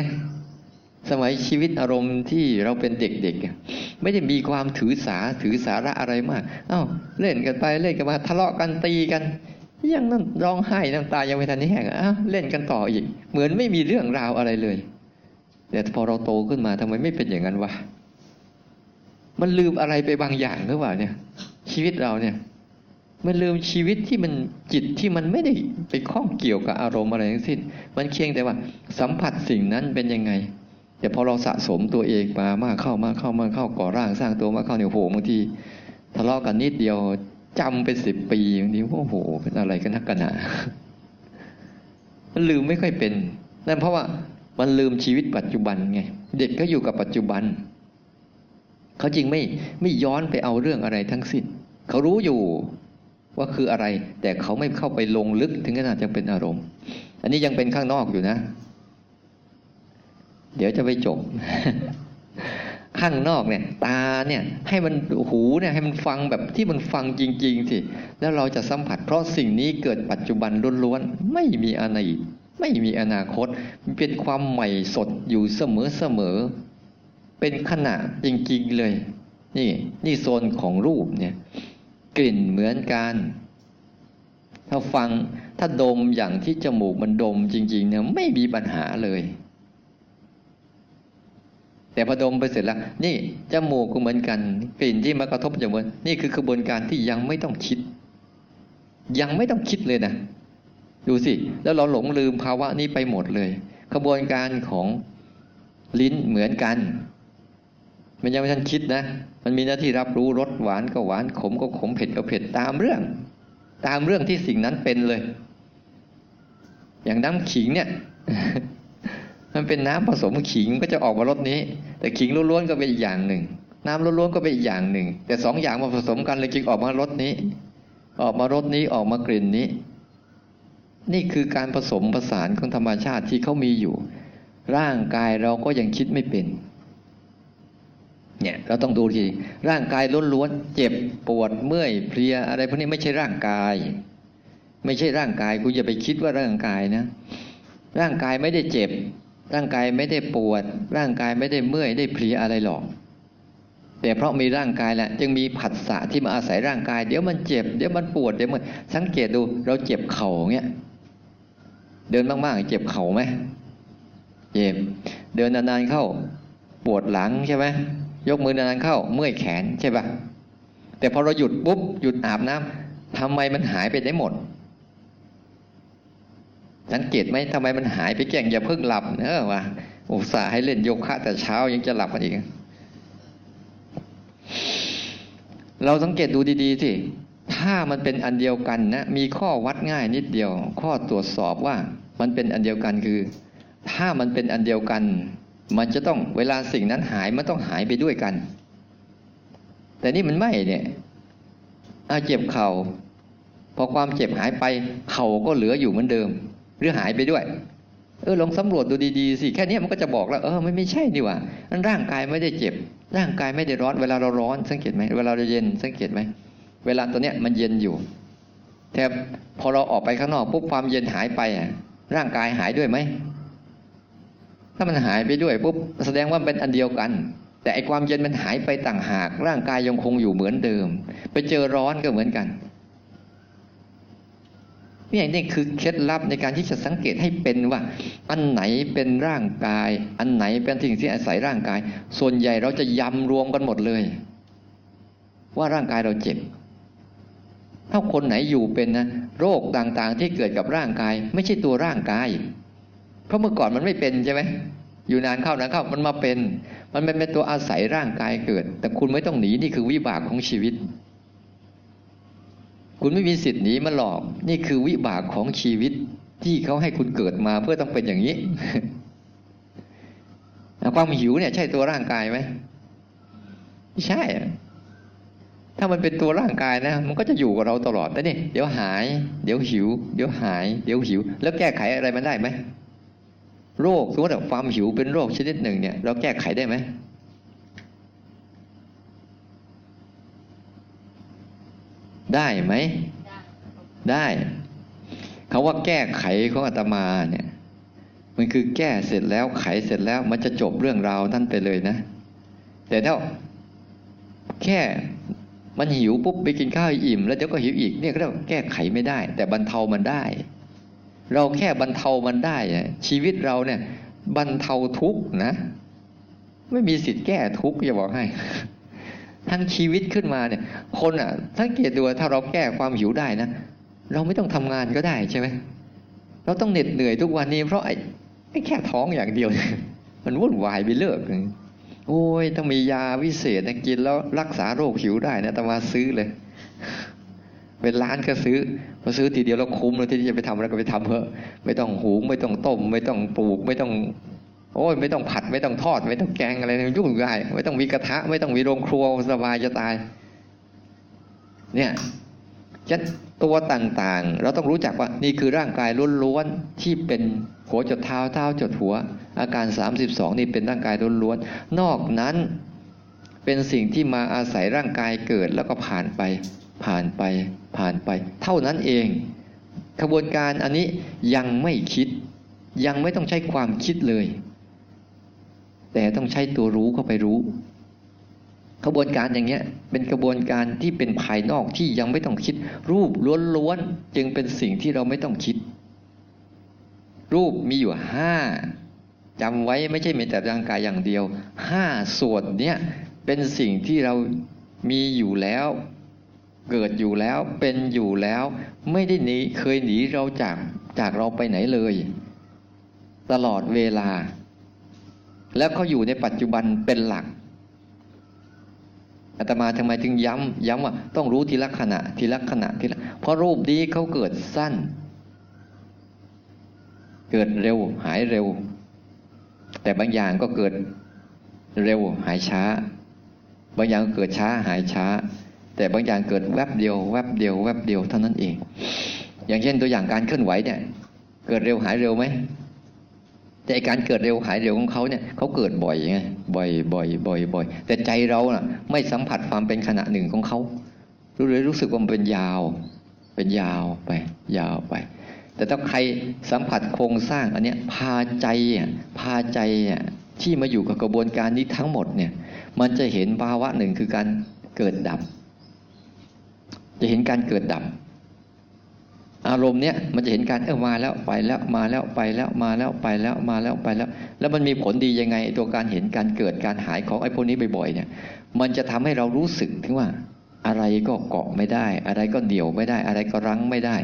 สมัยชีวิตอารมณ์ที่เราเป็นเด็กๆไม่ได้มีความถือสาถือสาระอะไรมาก เอา้าเล่นกันไปเล่นกันมาทะเลาะกันตีกัน ยังนั่นร้องไห้น้ำตายังไม่ทันแห้งอ้าวเล่นกันต่ออีก เหมือนไม่มีเรื่องราวอะไรเลย แต่พอเราโตขึ้นมาทำไมไม่เป็นอย่างนั้นวะมันลืมอะไรไปบางอย่างหรือเปล่าเนี่ย ชีวิตเราเนี่ย มันลืมชีวิตที่มันจิตที่มันไม่ได้ไปข้องเกี่ยวกับอารมณ์อะไรทั้งสิ้น มันเคียงแต่ว่า สัมผัสสิ่งนั้นเป็นยังไงแต่พอเราสะสมตัวเองมามากเข้ามากเข้ามากเข้าก่อร่างสร้างตัวมากเข้าเนี่ยโหบางทีทะเลาะกันนิดเดียว จำเป็นสิบปีบางทีโอ้โหเป็นอะไรกันนักกันหนามันลืมไม่ค่อยเป็นนั่นเพราะว่ามันลืมชีวิตปัจจุบันไง เด็กก็อยู่กับปัจจุบัน เขาจริงไม่ไม่ย้อนไปเอาเรื่องอะไรทั้งสิ้น เขารู้อยู่ว่าคืออะไร แต่เขาไม่เข้าไปลงลึกถึงขนาดจะเป็นอารมณ์ อันนี้ยังเป็นข้างนอกอยู่นะ เดี๋ยวจะไปจบ ข้างนอกเนี่ย ตาเนี่ยให้มันหูเนี่ยให้มันฟังแบบที่มันฟังจริง ๆ สิ แล้วเราจะสัมผัสเพราะสิ่งนี้เกิดปัจจุบันล้วนๆไม่มีอนาคตไม่มีอนาคตเป็นความใหม่สดอยู่เสมอๆเป็นขณะจริง ๆ เลย นี่นี่โซนของรูปเนี่ย กลิ่นเหมือนกัน ถ้าฟังถ้าดมอย่างที่จมูกมันดมจริง ๆ เนี่ยไม่มีปัญหาเลย แต่พอดมไปเสร็จแล้ว นี่จมูกก็เหมือนกัน กลิ่นที่มากระทบจมูกนี่คือกระบวนการที่ยังไม่ต้องคิด ยังไม่ต้องคิดเลยนะดูสิ แล้วเราหลงลืมภาวะนี้ไปหมดเลยกระบวนการของลิ้นเหมือนกันมันยังไม่ทันคิดนะ มันมีหน้าที่รับรู้รสหวานก็หวานขมก็ขมเผ็ดก็เผ็ดตามเรื่อง ตามเรื่องที่สิ่งนั้นเป็นเลย อย่างน้ำขิงเนี่ย มันเป็นน้ำผสมขิงก็จะออกมารสนี้ แต่ขิงล้วนๆก็เป็นอีกอย่างหนึ่ง น้ำล้วนๆก็เป็นอีกอย่างหนึ่ง แต่สองอย่างมาผสมกันเลยจึงออกมารสนี้ ออกมารสนี้ออกมากลิ่นนี้ นี่คือการผสมผสานของธรรมชาติที่เขามีอยู่ ร่างกายเราก็ยังคิดไม่เป็น เนี่ยเราต้องดูทีร่างกายล้วนๆเจ็บปวดเมื่อยเพลียอะไรพวกนี้ไม่ใช่ร่างกาย ไม่ใช่ร่างกายคุณอย่าไปคิดว่าร่างกายนะ ร่างกายไม่ได้เจ็บ ร่างกายไม่ได้ปวด ร่างกายไม่ได้เมื่อยได้เพลียอะไรหรอก แต่เพราะมีร่างกายแหละ จึงมีผัสสะที่มาอาศัยร่างกาย เดี๋ยวมันเจ็บ เดี๋ยวมันปวดเดี๋ยวมันสังเกตดูเราเจ็บเข่าเงี้ยเดินมากๆเจ็บเข่าไหมเจ็บเดินนานๆเข้า ปวดหลังใช่ไหมยกมือนานๆเข้า เมื่อยแขนใช่ปะแต่พอเราหยุดปุ๊บหยุดอาบน้ำทำไมมันหายไปได้หมด สังเกตไหมทำไมมันหายไปแก่งอย่าเพิ่งหลับเออวะอุตส่าห์ให้เล่นโยคะแต่เช้ายังจะหลับกันอีก เราสังเกตดูดีๆสิถ้ามันเป็นอันเดียวกันนะมีข้อวัดง่ายนิดเดียว ข้อตรวจสอบว่ามันเป็นอันเดียวกันคือ ถ้ามันเป็นอันเดียวกัน มันจะต้องเวลาสิ่งนั้นหายมันต้องหายไปด้วยกัน แต่นี่มันไม่เนี่ยอาเจ็บเข่าพอความเจ็บหายไป เข่าก็เหลืออยู่เหมือนเดิม หรือหายไปด้วย เออลองสำรวจดูดีๆสิแค่นี้มันก็จะบอกแล้วเออไม่ไม่ใช่นี่ว่านั่นร่างกายไม่ได้เจ็บ ร่างกายไม่ได้ร้อน เวลาเราร้อนสังเกตไหมเวลาเราเย็นสังเกตไหมเวลาตัวเนี้ยมันเย็นอยู่ แต่พอเราออกไปข้างนอกปุ๊บความเย็นหายไปอะ ร่างกายหายด้วยไหมถ้ามันหายไปด้วยปุ๊บแสดงว่าเป็นอันเดียวกัน แต่ไอความเย็นมันหายไปต่างหาก ร่างกายยังคงอยู่เหมือนเดิม ไปเจอร้อนก็เหมือนกัน นี่นี่คือเคล็ดลับในการที่จะสังเกตให้เป็นว่า อันไหนเป็นร่างกาย อันไหนเป็นสิ่งที่อาศัยร่างกาย ส่วนใหญ่เราจะยำรวมกันหมดเลย ว่าร่างกายเราเจ็บ ถ้าคนไหนอยู่เป็นนะโรคต่างๆที่เกิดกับร่างกาย ไม่ใช่ตัวร่างกาย เพราะเมื่อก่อนมันไม่เป็นใช่ไหมอยู่นานเข้านานเข้ามันมาเป็น มันเป็นตัวอาศัยร่างกายเกิด แต่คุณไม่ต้องหนีนี่คือวิบากของชีวิต คุณไม่มีสิทธิ์หนีมาหลอก นี่คือวิบากของชีวิตที่เขาให้คุณเกิดมาเพื่อต้องเป็นอย่างนี้ ความหิวเนี่ยใช่ตัวร่างกายไหมไม่ใช่ ถ้ามันเป็นตัวร่างกายนะ มันก็จะอยู่กับเราตลอดแต่นี่เดี๋ยวหาย เดี๋ยวหิว เดี๋ยวหาย เดี๋ยวหิว แล้วแก้ไขอะไรมันได้ไหมโรคสมมติว่าความหิวเป็นโรคชนิดหนึ่งเนี่ย เราแก้ไขได้ไหม ได้ไหม ได้เขาว่าแก้ไขของอาตมาเนี่ย มันคือแก้เสร็จแล้วไขเสร็จแล้ว มันจะจบเรื่องราวท่านไปเลยนะ แต่ถ้าแค่มันหิวปุ๊บไปกินข้าวอิ่ม แล้วเดี๋ยวก็หิวอีกเนี่ยก็เรียกแก้ไขไม่ได้ แต่บรรเทามันได้ เราแค่บรรเทามันได้ชีวิตเราเนี่ย บรรเทาทุกข์นะ ไม่มีสิทธิ์แก้ทุกข์อย่าบอกให้ ทั้งชีวิตขึ้นมาเนี่ย คนอะสังเกตดูถ้าเราแก้ความหิวได้นะเราไม่ต้องทำงานก็ได้ใช่ไหมเราต้องเหน็ดเหนื่อยทุกวันนี้เพราะไอ้แค่ท้องอย่างเดียว มันวุ่นวายไปเลิกโอ้ยต้องมียาวิเศษนะกินแล้วรักษาโรคหิวได้นะแต่มาซื้อเลย เป็นร้านก็ซื้อพอซื้อทีเดียวแล้วคุ้มเลยที่จะไปทำแล้วก็ไปทำเถอะไม่ต้องหุงไม่ต้องต้ม ไม่ต้องปลูก ไม่ต้อง โอ้ยไม่ต้องผัดไม่ต้องทอด ไม่ต้องแกงอะไรยุ่งง่ายไม่ต้องมีกระทะ ไม่ต้องมีโรงครัวสบายจะตาย เนี่ยจะตัวต่างๆ เราต้องรู้จักว่านี่คือร่างกายล้วนๆที่เป็นหัวจดเท้าเท้าจดหัว อาการ 32 นี่เป็นร่างกายล้วนๆนอกนั้นเป็นสิ่งที่มาอาศัยร่างกายเกิดแล้วก็ผ่านไป ผ่านไปผ่านไป เท่านั้นเองขบวนการอันนี้ยังไม่คิด ยังไม่ต้องใช้ความคิดเลย แต่ต้องใช้ตัวรู้เข้าไปรู้กระบวนการอย่างเงี้ยเป็นกระบวนการที่เป็นภายนอกที่ยังไม่ต้องคิด รูปล้วนๆจึงเป็นสิ่งที่เราไม่ต้องคิด รูปมีอยู่ห้าจำไว้ไม่ใช่มีแต่ร่างกายอย่างเดียวห้าส่วนเนี้ยเป็นสิ่งที่เรามีอยู่แล้ว เกิดอยู่แล้วเป็นอยู่แล้ว ไม่ได้หนีเคยหนีเราจากจากเราไปไหนเลย ตลอดเวลา แล้วเขาอยู่ในปัจจุบันเป็นหลักอาตมาทำไมถึงย้ำย้ำว่าต้องรู้ทีละขณะทีละขณะทีละเพราะรูปนี้เขาเกิดสั้น เกิดเร็วหายเร็ว แต่บางอย่างก็เกิดเร็วหายช้า บางอย่างเกิดช้าหายช้า แต่บางอย่างเกิดแวบเดียว แวบเดียว แวบเดียวเท่านั้นเอง อย่างเช่นตัวอย่างการเคลื่อนไหวเนี่ย เกิดเร็วหายเร็วไหม แต่การเกิดเร็วหายเร็วของเขาเนี่ยเขาเกิดบ่อยไงบ่อยบ่อยบ่อยบ่อยแต่ใจเราน่ะ ไม่สัมผัสความเป็นขณะหนึ่งของเขารู้เลยรู้สึกว่ามันเป็นยาว เป็นยาวไป ยาวไป แต่ถ้าใครสัมผัสโครงสร้างอันเนี้ยพาใจอะพาใจอะที่มาอยู่กับกระบวนการนี้ทั้งหมดเนี่ย มันจะเห็นภาวะหนึ่งคือการเกิดดับ จะเห็นการเกิดดับ อารมณ์เนี้ยมันจะเห็นการเออมาแล้วไปแล้วมาแล้วไปแล้วมาแล้วไปแล้วมาแล้วไปแล้ว แล้วมันมีผลดียังไงตัวการเห็นการเกิดการหายของไอ้พวกนี้บ่อยๆเนี่ย มันจะทำให้เรารู้สึกถึงว่าอะไรก็เกาะไม่ได้ อะไรก็เดี่ยวไม่ได้ อะไรก็รั้งไม่ได้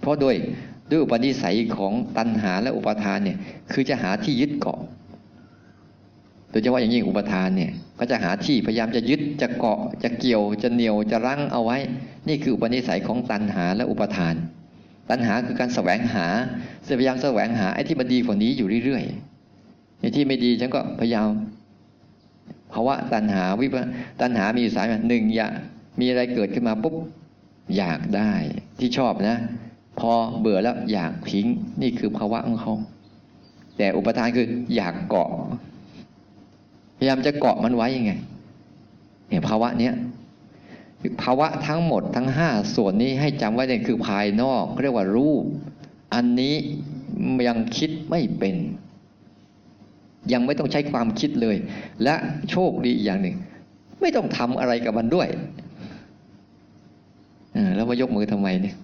เพราะโดยด้วยอุปนิสัยของตัณหาและอุปทานเนี่ยคือจะหาที่ยึดเกาะ โดยเฉพาะอย่างยิ่งอุปทานเนี่ยก็จะหาที่พยายามจะยึดจะเกาะจะเกี่ยวจะเหนียวจะรั้งเอาไว้ นี่คืออุปนิสัยของตัณหาและอุปทาน ตัณหาคือการแสวงหาพยายามแสวงหาไอ้ที่มันดีกว่านี้อยู่เรื่อยๆไอ้ที่ไม่ดีฉันก็พยายามภาวะตัณหาวิปตัณหามีอยู่สายหนึ่งอยากมีอะไรเกิดขึ้นมาปุ๊บอยากได้ที่ชอบนะ พอเบื่อแล้วอยากทิ้งนี่คือภาวะของเขาแต่อุปทานคืออยากเกาะ พยายามจะเกาะมันไว้ยังไงเนี่ยภาวะเนี้ย ภาวะทั้งหมดทั้งห้าส่วนนี้ให้จำไว้เนี่ยคือภายนอกเรียกว่ารูป อันนี้ยังคิดไม่เป็น ยังไม่ต้องใช้ความคิดเลย และโชคดีอย่างหนึ่ง ไม่ต้องทำอะไรกับมันด้วยแล้วมายกมือทำไมเนี่ย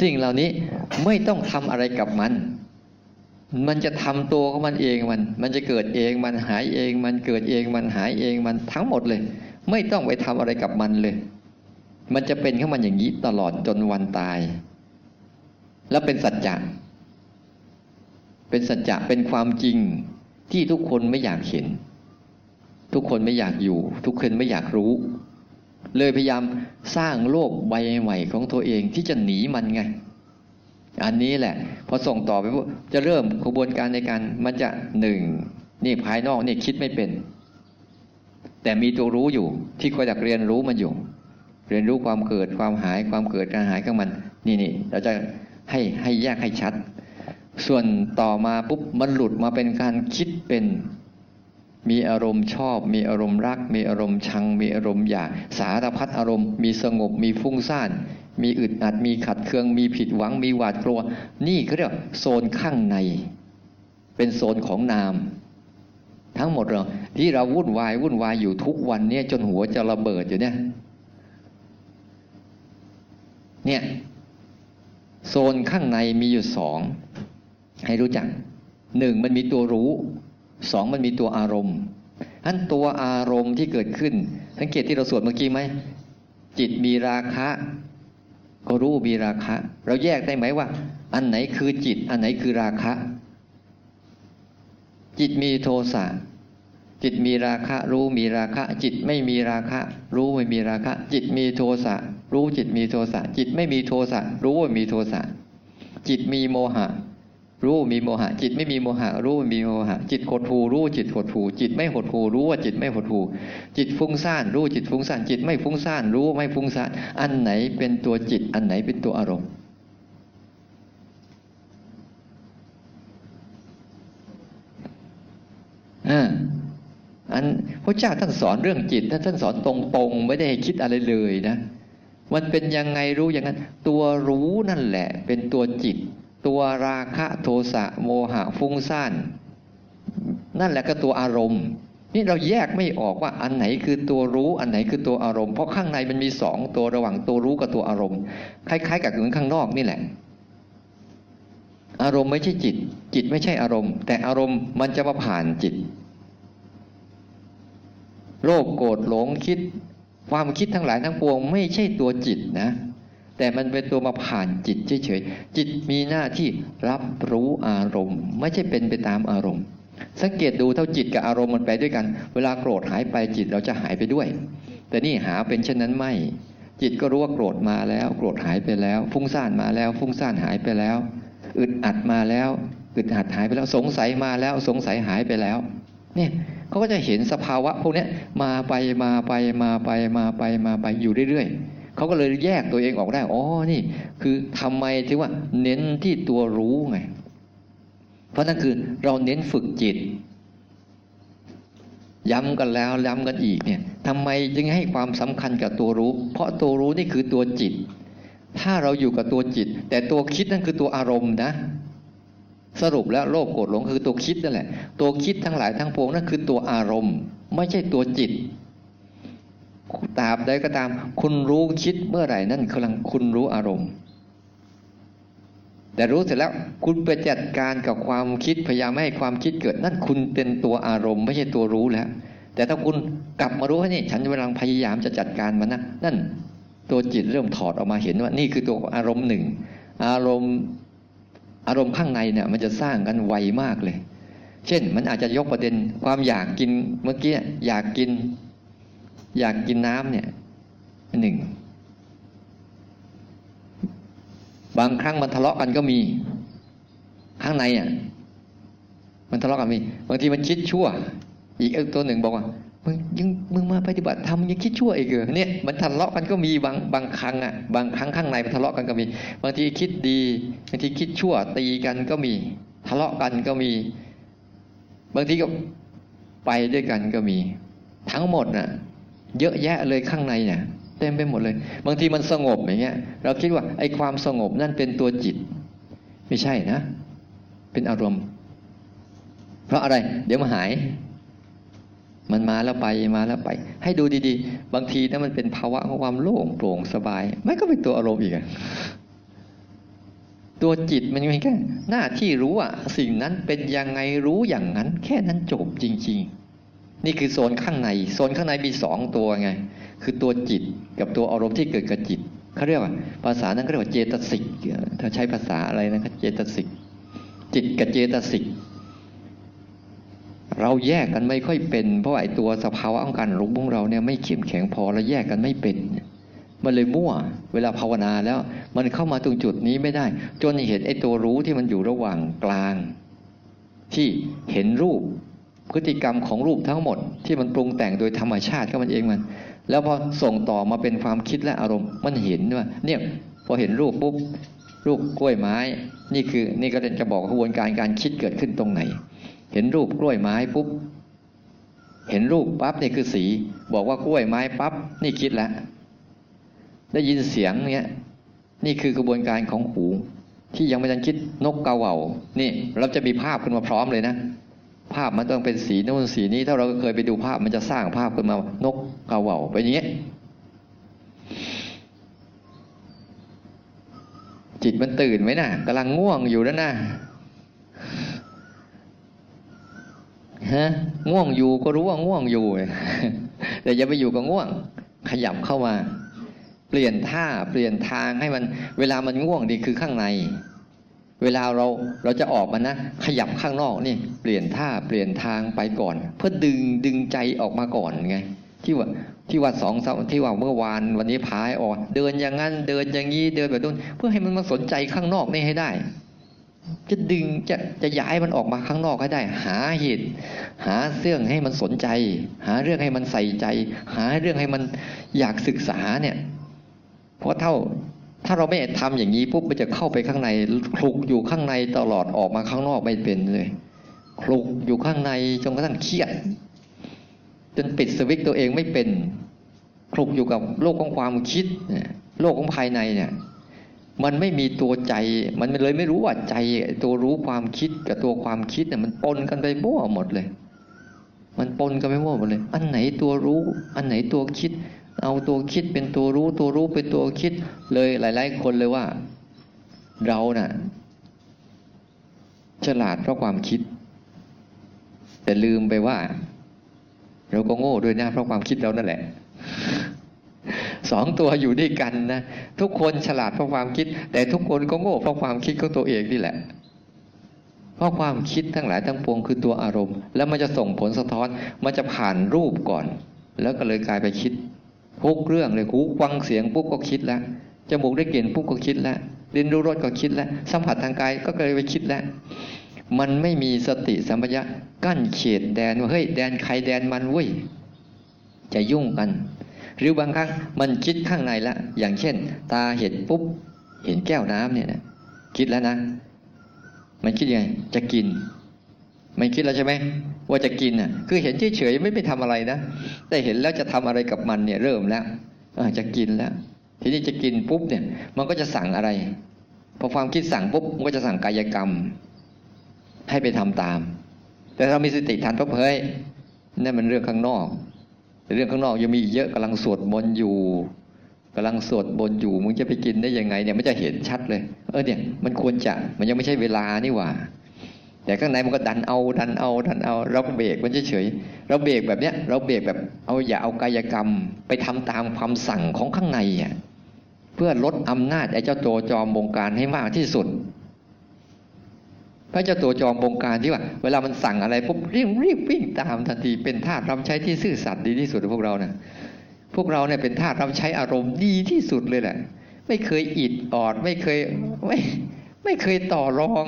สิ่งเหล่านี้ไม่ต้องทำอะไรกับมัน มันจะทำตัวของมันเองมัน มันจะเกิดเองมันหายเอง มันเกิดเองมันหายเองมันทั้งหมดเลย ไม่ต้องไปทำอะไรกับมันเลย มันจะเป็นของมันอย่างนี้ตลอดจนวันตาย แล้วเป็นสัจจะเป็นสัจจะเป็นความจริงที่ทุกคนไม่อยากเห็น ทุกคนไม่อยากอยู่ ทุกคนไม่อยากรู้ เลยพยายามสร้างโลกใบใหม่ของตัวเองที่จะหนีมันไง อันนี้แหละ พอส่งต่อไปจะเริ่มกระบวนการในการมันจะหนึ่งนี่ภายนอกนี่คิดไม่เป็น แต่มีตัวรู้อยู่ ที่คอยอยากเรียนรู้มันอยู่ เรียนรู้ความเกิดความหายความเกิดการหายของมัน นี่นี่เราจะให้ให้แยกให้ชัด ส่วนต่อมาปุ๊บมันหลุดมาเป็นการคิดเป็น มีอารมณ์ชอบ มีอารมณ์รัก มีอารมณ์ชัง มีอารมณ์อยาก สารพัดอารมณ์ มีสงบ มีฟุ้งซ่าน มีอึดอัด มีขัดเคือง มีผิดหวัง มีหวาดกลัว นี่เขาเรียกโซนข้างใน เป็นโซนของนาม ทั้งหมดเราที่เราวุ่นวายวุ่นวายอยู่ทุกวันเนี่ยจนหัวจะระเบิดอยู่เนี่ย เนี่ยโซนข้างในมีอยู่สองให้รู้จักหนึ่งมันมีตัวรู้ สองมันมีตัวอารมณ์ท่านตัวอารมณ์ที่เกิดขึ้น สังเกตที่เราสวดเมื่อกี้ไหม จิตมีราคะ ก็รู้มีราคะ เราแยกได้ไหมว่า อันไหนคือจิต อันไหนคือราคะ จิตมีโทสะจิตมีราคะรู้มีราคะ จิตไม่มีราคะ รู้ไม่มีราคะ จิตมีโทสะรู้จิตมีโทสะจิตไม่มีโทสะรู้ว่ามีโทสะจิตมีโมหะ รู้มีโมหะ จิตไม่มีโมหะ รู้มีโมหะ จิตหดหูรู้จิตหดหูจิตไม่หดหูรู้ว่าจิตไม่หดหูจิตฟุ้งซ่านรู้จิตฟุ้งซ่านจิตไม่ฟุ้งซ่านรู้ไม่ฟุ้งซ่านอันไหนเป็นตัวจิต อันไหนเป็นตัวอารมณ์อ่าอันพระเจ้าท่านสอนเรื่องจิตท่านท่านสอนตรงๆ ไม่ได้คิดอะไรเลยนะ มันเป็นยังไงรู้อย่างนั้น ตัวรู้นั่นแหละ เป็นตัวจิต ตัวราคะโทสะโมหะฟุ้งซ่าน นั่นแหละก็ตัวอารมณ์ นี่เราแยกไม่ออกว่าอันไหนคือตัวรู้อันไหนคือตัวอารมณ์ เพราะข้างในมันมีสองตัวระหว่างตัวรู้กับตัวอารมณ์ คล้าย ๆ กับเหมือนข้างนอกนี่แหละอารมณ์ไม่ใช่จิต จิตไม่ใช่อารมณ์ แต่อารมณ์มันจะมาผ่านจิต โลภโกรธหลงคิด ความคิดทั้งหลายทั้งปวง ไม่ใช่ตัวจิตนะ แต่มันเป็นตัวมาผ่านจิตเฉยๆจิตมีหน้าที่รับรู้อารมณ์ ไม่ใช่เป็นไปตามอารมณ์ สังเกตดูเท่าจิตกับอารมณ์มันไปด้วยกัน เวลาโกรธหายไปจิตเราจะหายไปด้วย แต่นี่หาเป็นเช่นนั้นไม่ จิตก็รู้ว่าโกรธมาแล้ว โกรธหายไปแล้ว ฟุ้งซ่านมาแล้ว ฟุ้งซ่านหายไปแล้วอึดอัดมาแล้วอึดอัดหายไปแล้วสงสัยมาแล้วสงสัยหายไปแล้ว เนี่ยเขาก็จะเห็นสภาวะพวกนี้มาไปมาไปมาไปมาไปมาไปอยู่เรื่อยๆ เขาก็เลยแยกตัวเองออกได้ อ๋อ นี่ คือทำไมถึงว่า เน้นที่ตัวรู้ไง เพราะนั่นคือเราเน้นฝึกจิต ย้ำกันแล้วย้ำกันอีกเนี่ยทำไมจึงให้ความสำคัญกับตัวรู้ เพราะตัวรู้นี่คือตัวจิต ถ้าเราอยู่กับตัวจิต แต่ตัวคิดนั่นคือตัวอารมณ์นะ สรุปแล้วโลภโกรธหลงคือตัวคิดนั่นแหละ ตัวคิดทั้งหลายทั้งปวงนั่นคือตัวอารมณ์ ไม่ใช่ตัวจิต ตราบใดก็ตาม คุณรู้คิดเมื่อไหร่นั่นกำลังคุณรู้อารมณ์ แต่รู้เสร็จแล้วคุณไปจัดการกับความคิดพยายามไม่ให้ความคิดเกิดนั่นคุณเป็นตัวอารมณ์ ไม่ใช่ตัวรู้แล้ว แต่ถ้าคุณกลับมารู้ว่านี่ ฉันกำลังพยายามจะจัดการมันนะนั่นตัวจิตเริ่มถอดออกมาเห็นว่า นี่คือตัวอารมณ์หนึ่งอารมณ์อารมณ์ข้างในเนี่ย มันจะสร้างกันไวมากเลย เช่น มันอาจจะยกประเด็นความอยากกินเมื่อกี้อยากกิน อยากกินน้ำเนี่ยหนึ่งบางครั้งมันทะเลาะกันก็มี ข้างในอะมันทะเลาะกันมีบางทีมันคิดชั่ว อีกตัวหนึ่งบอกว่ามึงยังมึงมาปฏิบัติทำยังคิดชั่วอีกเหรอเนี่ยมันทะเลาะกันก็มีบางบางครั้งอะบางครั้งข้างในมันทะเลาะกันก็มี บางทีคิดดีบางทีคิดชั่วตีกันก็มี ทะเลาะกันก็มี บางทีก็ไปด้วยกันก็มี ทั้งหมดน่ะ เยอะแยะเลยข้างในเนี่ยเต็มไปหมดเลย บางทีมันสงบอย่างเงี้ย เราคิดว่าไอ้ความสงบนั่นเป็นตัวจิต ไม่ใช่นะ เป็นอารมณ์ เพราะอะไร เดี๋ยวมาหาย มันมาแล้วไปมาแล้วไป ให้ดูดีๆ บางทีนะมันเป็นภาวะของความโล่งโปร่งสบาย ไม่ก็เป็นตัวอารมณ์อีกอะตัวจิตมันมีแค่หน้าที่รู้ว่าสิ่งนั้นเป็นยังไงรู้อย่างนั้น แค่นั้นจบจริง ๆ นี่คือโซนข้างใน โซนข้างในมีสองตัวไง คือตัวจิตกับตัวอารมณ์ที่เกิดกับจิตเขาเรียกว่า ภาษานั้นเขาเรียกว่าเจตสิกถ้าใช้ภาษาอะไรนะครับเจตสิก จิตกับเจตสิก เราแยกกันไม่ค่อยเป็น เพราะไอ้ตัวสภาวะของการรู้ของเราเนี่ยไม่เข้มแข็งพอเราแยกกันไม่เป็น มันเลยมั่ว เวลาภาวนาแล้ว มันเข้ามาตรงจุดนี้ไม่ได้ จนเห็นไอ้ตัวรู้ที่มันอยู่ระหว่างกลาง ที่เห็นรูป พฤติกรรมของรูปทั้งหมด ที่มันปรุงแต่งโดยธรรมชาติก็มันเองมัน แล้วพอส่งต่อมาเป็นความคิดและอารมณ์มันเห็นว่าเนี่ยพอเห็นรูปปุ๊บรูปกล้วยไม้ นี่คือนี่ก็จะบอกกระบวนการการคิดเกิดขึ้นตรงไหน เห็นรูปกล้วยไม้ปุ๊บเห็นรูปปั๊บนี่คือสี บอกว่ากล้วยไม้ปั๊บนี่คิดแล้วได้ยินเสียงเนี่ยนี่คือกระบวนการของหู ที่ยังไม่ทันคิดนกกาเหว่านี่เราจะมีภาพขึ้นมาพร้อมเลยนะ ภาพมันต้องเป็นสีโน้นสีนี้ ถ้าเราเคยไปดูภาพมันจะสร้างภาพขึ้นมานกกาเหว่าไปอย่างนี้จิตมันตื่นไหมนะ่ะกำลังง่วงอยู่แล้วนะฮะง่วงอยู่ก็รู้ว่าง่วงอยู่ แต่อย่าไปอยู่กับง่วง ขยับเข้ามา เปลี่ยนท่าเปลี่ยนทางให้มัน เวลามันง่วงดีคือข้างใน เวลาเราเราจะออกมานะ ขยับข้างนอกนี่เปลี่ยนท่าเปลี่ยนทางไปก่อน เพื่อดึงดึงใจออกมาก่อนไงที่ว่าที่ว่าสองที่ว่าเมื่อวานวันนี้พายออกเดินอย่างนั้นเดินอย่างนี้เดินแบบนู้นเพื่อให้มันมาสนใจข้างนอกนี่ให้ได้ จะดึงจะจะย้ายมันออกมาข้างนอกให้ได้ หาเหตุหาเรื่องให้มันสนใจ หาเรื่องให้มันใส่ใจ หาเรื่องให้มันอยากศึกษาเนี่ย เพราะเท่า ถ้าเราไม่ทำอย่างนี้ปุ๊บมันจะเข้าไปข้างในคลุกอยู่ข้างในตลอดออกมาข้างนอกไม่เป็นเลยคลุกอยู่ข้างในจนกระทั่งเครียด จนปิดสวิตตัวเองไม่เป็นคลุกอยู่กับโลกของความคิดเนี่ยโลกของภายในเนี่ย มันไม่มีตัวใจ มันเลยไม่รู้ว่าใจ ตัวรู้ความคิดกับตัวความคิดเนี่ยมันปนกันไปมั่วหมดเลย มันปนกันไปมั่วหมดเลย อันไหนตัวรู้ อันไหนตัวคิด เอาตัวคิดเป็นตัวรู้ตัวรู้เป็นตัวคิดเลยหลาย ๆ คนเลยว่า เรานะ่ะ ฉลาดเพราะความคิด แต่ลืมไปว่า เราก็โง่ด้วยนะเพราะความคิดเรานั่นแหละสองตัวอยู่ด้วยกันนะทุกคนฉลาดเพราะความคิด แต่ทุกคนก็โง่เพราะความคิดของตัวเองนี่แหละ เพราะความคิดทั้งหลายทั้งปวงคือตัวอารมณ์ แล้วมันจะส่งผลสะท้อนมันจะผ่านรูปก่อน แล้วก็เลยกลายไปคิด ทุกเรื่องเลยหูฟังเสียงปุ๊บก็คิดแล้วจมูกได้กลิ่นปุ๊บก็คิดแล้วลิ้นรู้รสก็คิดแล้วสัมผัสทางกายก็เลยไปคิดแล้วมันไม่มีสติสัมปชัญญะกั้นเขตแดนว่าเฮ้ยแดนใครแดนมันเว้ยจะยุ่งกัน หรือบางครั้งมันคิดข้างในละ อย่างเช่น ตาเห็นปุ๊บ เห็นแก้วน้ำเนี่ยนะคิดแล้วนะ มันคิดยังไงจะกิน ไม่คิดแล้วใช่ไหมว่าจะกินอะคือเห็นเฉยๆไม่ไปทำอะไรนะแต่เห็นแล้วจะทำอะไรกับมันเนี่ยเริ่มแล้วจะกินแล้ว ทีนี้จะกินปุ๊บเนี่ย มันก็จะสั่งอะไรพอความคิดสั่งปุ๊บมันก็จะสั่งกายกรรม ให้ไปทำตาม แต่เรามีสติทันปุ๊บเฮ้ยนั่นมันเรื่องข้างนอกเรื่องข้างนอกยังมีเยอะกำลังสวดมนต์อยู่กำลังสวดบนอยู่มึงจะไปกินได้ยังไงเนี่ยมันจะเห็นชัดเลย เออเนี่ย มันควรจะมันยังไม่ใช่เวลานี่หว่า แต่ข้างในมันก็ดันเอาดันเอาดันเอา เราเบรกมันเฉยๆเราเบรกแบบเนี้ย เราเบรกแบบเอาอย่าเอากายกรรม ไปทำตามความสั่งของข้างในอะเพื่อลดอำนาจไอ้เจ้าตัวจอมบงการให้มากที่สุดพระเจ้าตัวจอมบงการที่ว่า เวลามันสั่งอะไรปุ๊บรีบรีบวิ่งตามทันทีเป็นทาสรับใช้ที่ซื่อสัตย์ดีที่สุดพวกเรานะ่ะพวกเราเนี่ยเป็นทาสรับใช้อารมณ์ดีที่สุดเลยแหละ ไม่เคยอิดออดไม่เคยไม่ไม่เคยต่อรอง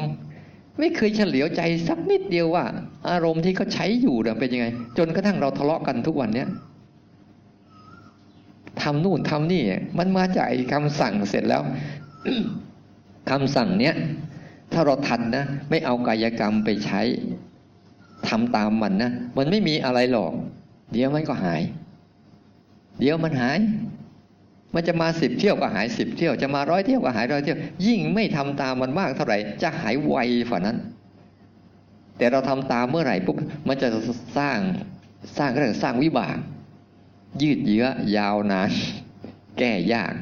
ไม่เคยเฉลียวใจสักนิดเดียวว่า อารมณ์ที่เขาใช้อยู่เป็นยังไง จนกระทั่งเราทะเลาะกันทุกวันเนี้ยทำนู่นทำนี่ มันมาจากคำสั่งเสร็จแล้วคำสั่งเนี้ยถ้าเราทันนะ ไม่เอากายกรรมไปใช้ทำตามมันนะ มันไม่มีอะไรหรอก เดี๋ยวมันก็หาย เดี๋ยวมันหาย มันจะมาสิบเที่ยวก็หายสิบเที่ยวจะมาร้อยเที่ยวก็หายร้อยเที่ยว ยิ่งไม่ทำตามมันมากเท่าไหร่ จะหายไวฝ่านั้น แต่เราทำตามเมื่อไหร่ปุ๊บมันจะสร้างสร้างเรียกสร้างวิบาก ยืดเยื้อยาวนาน แก้ยาก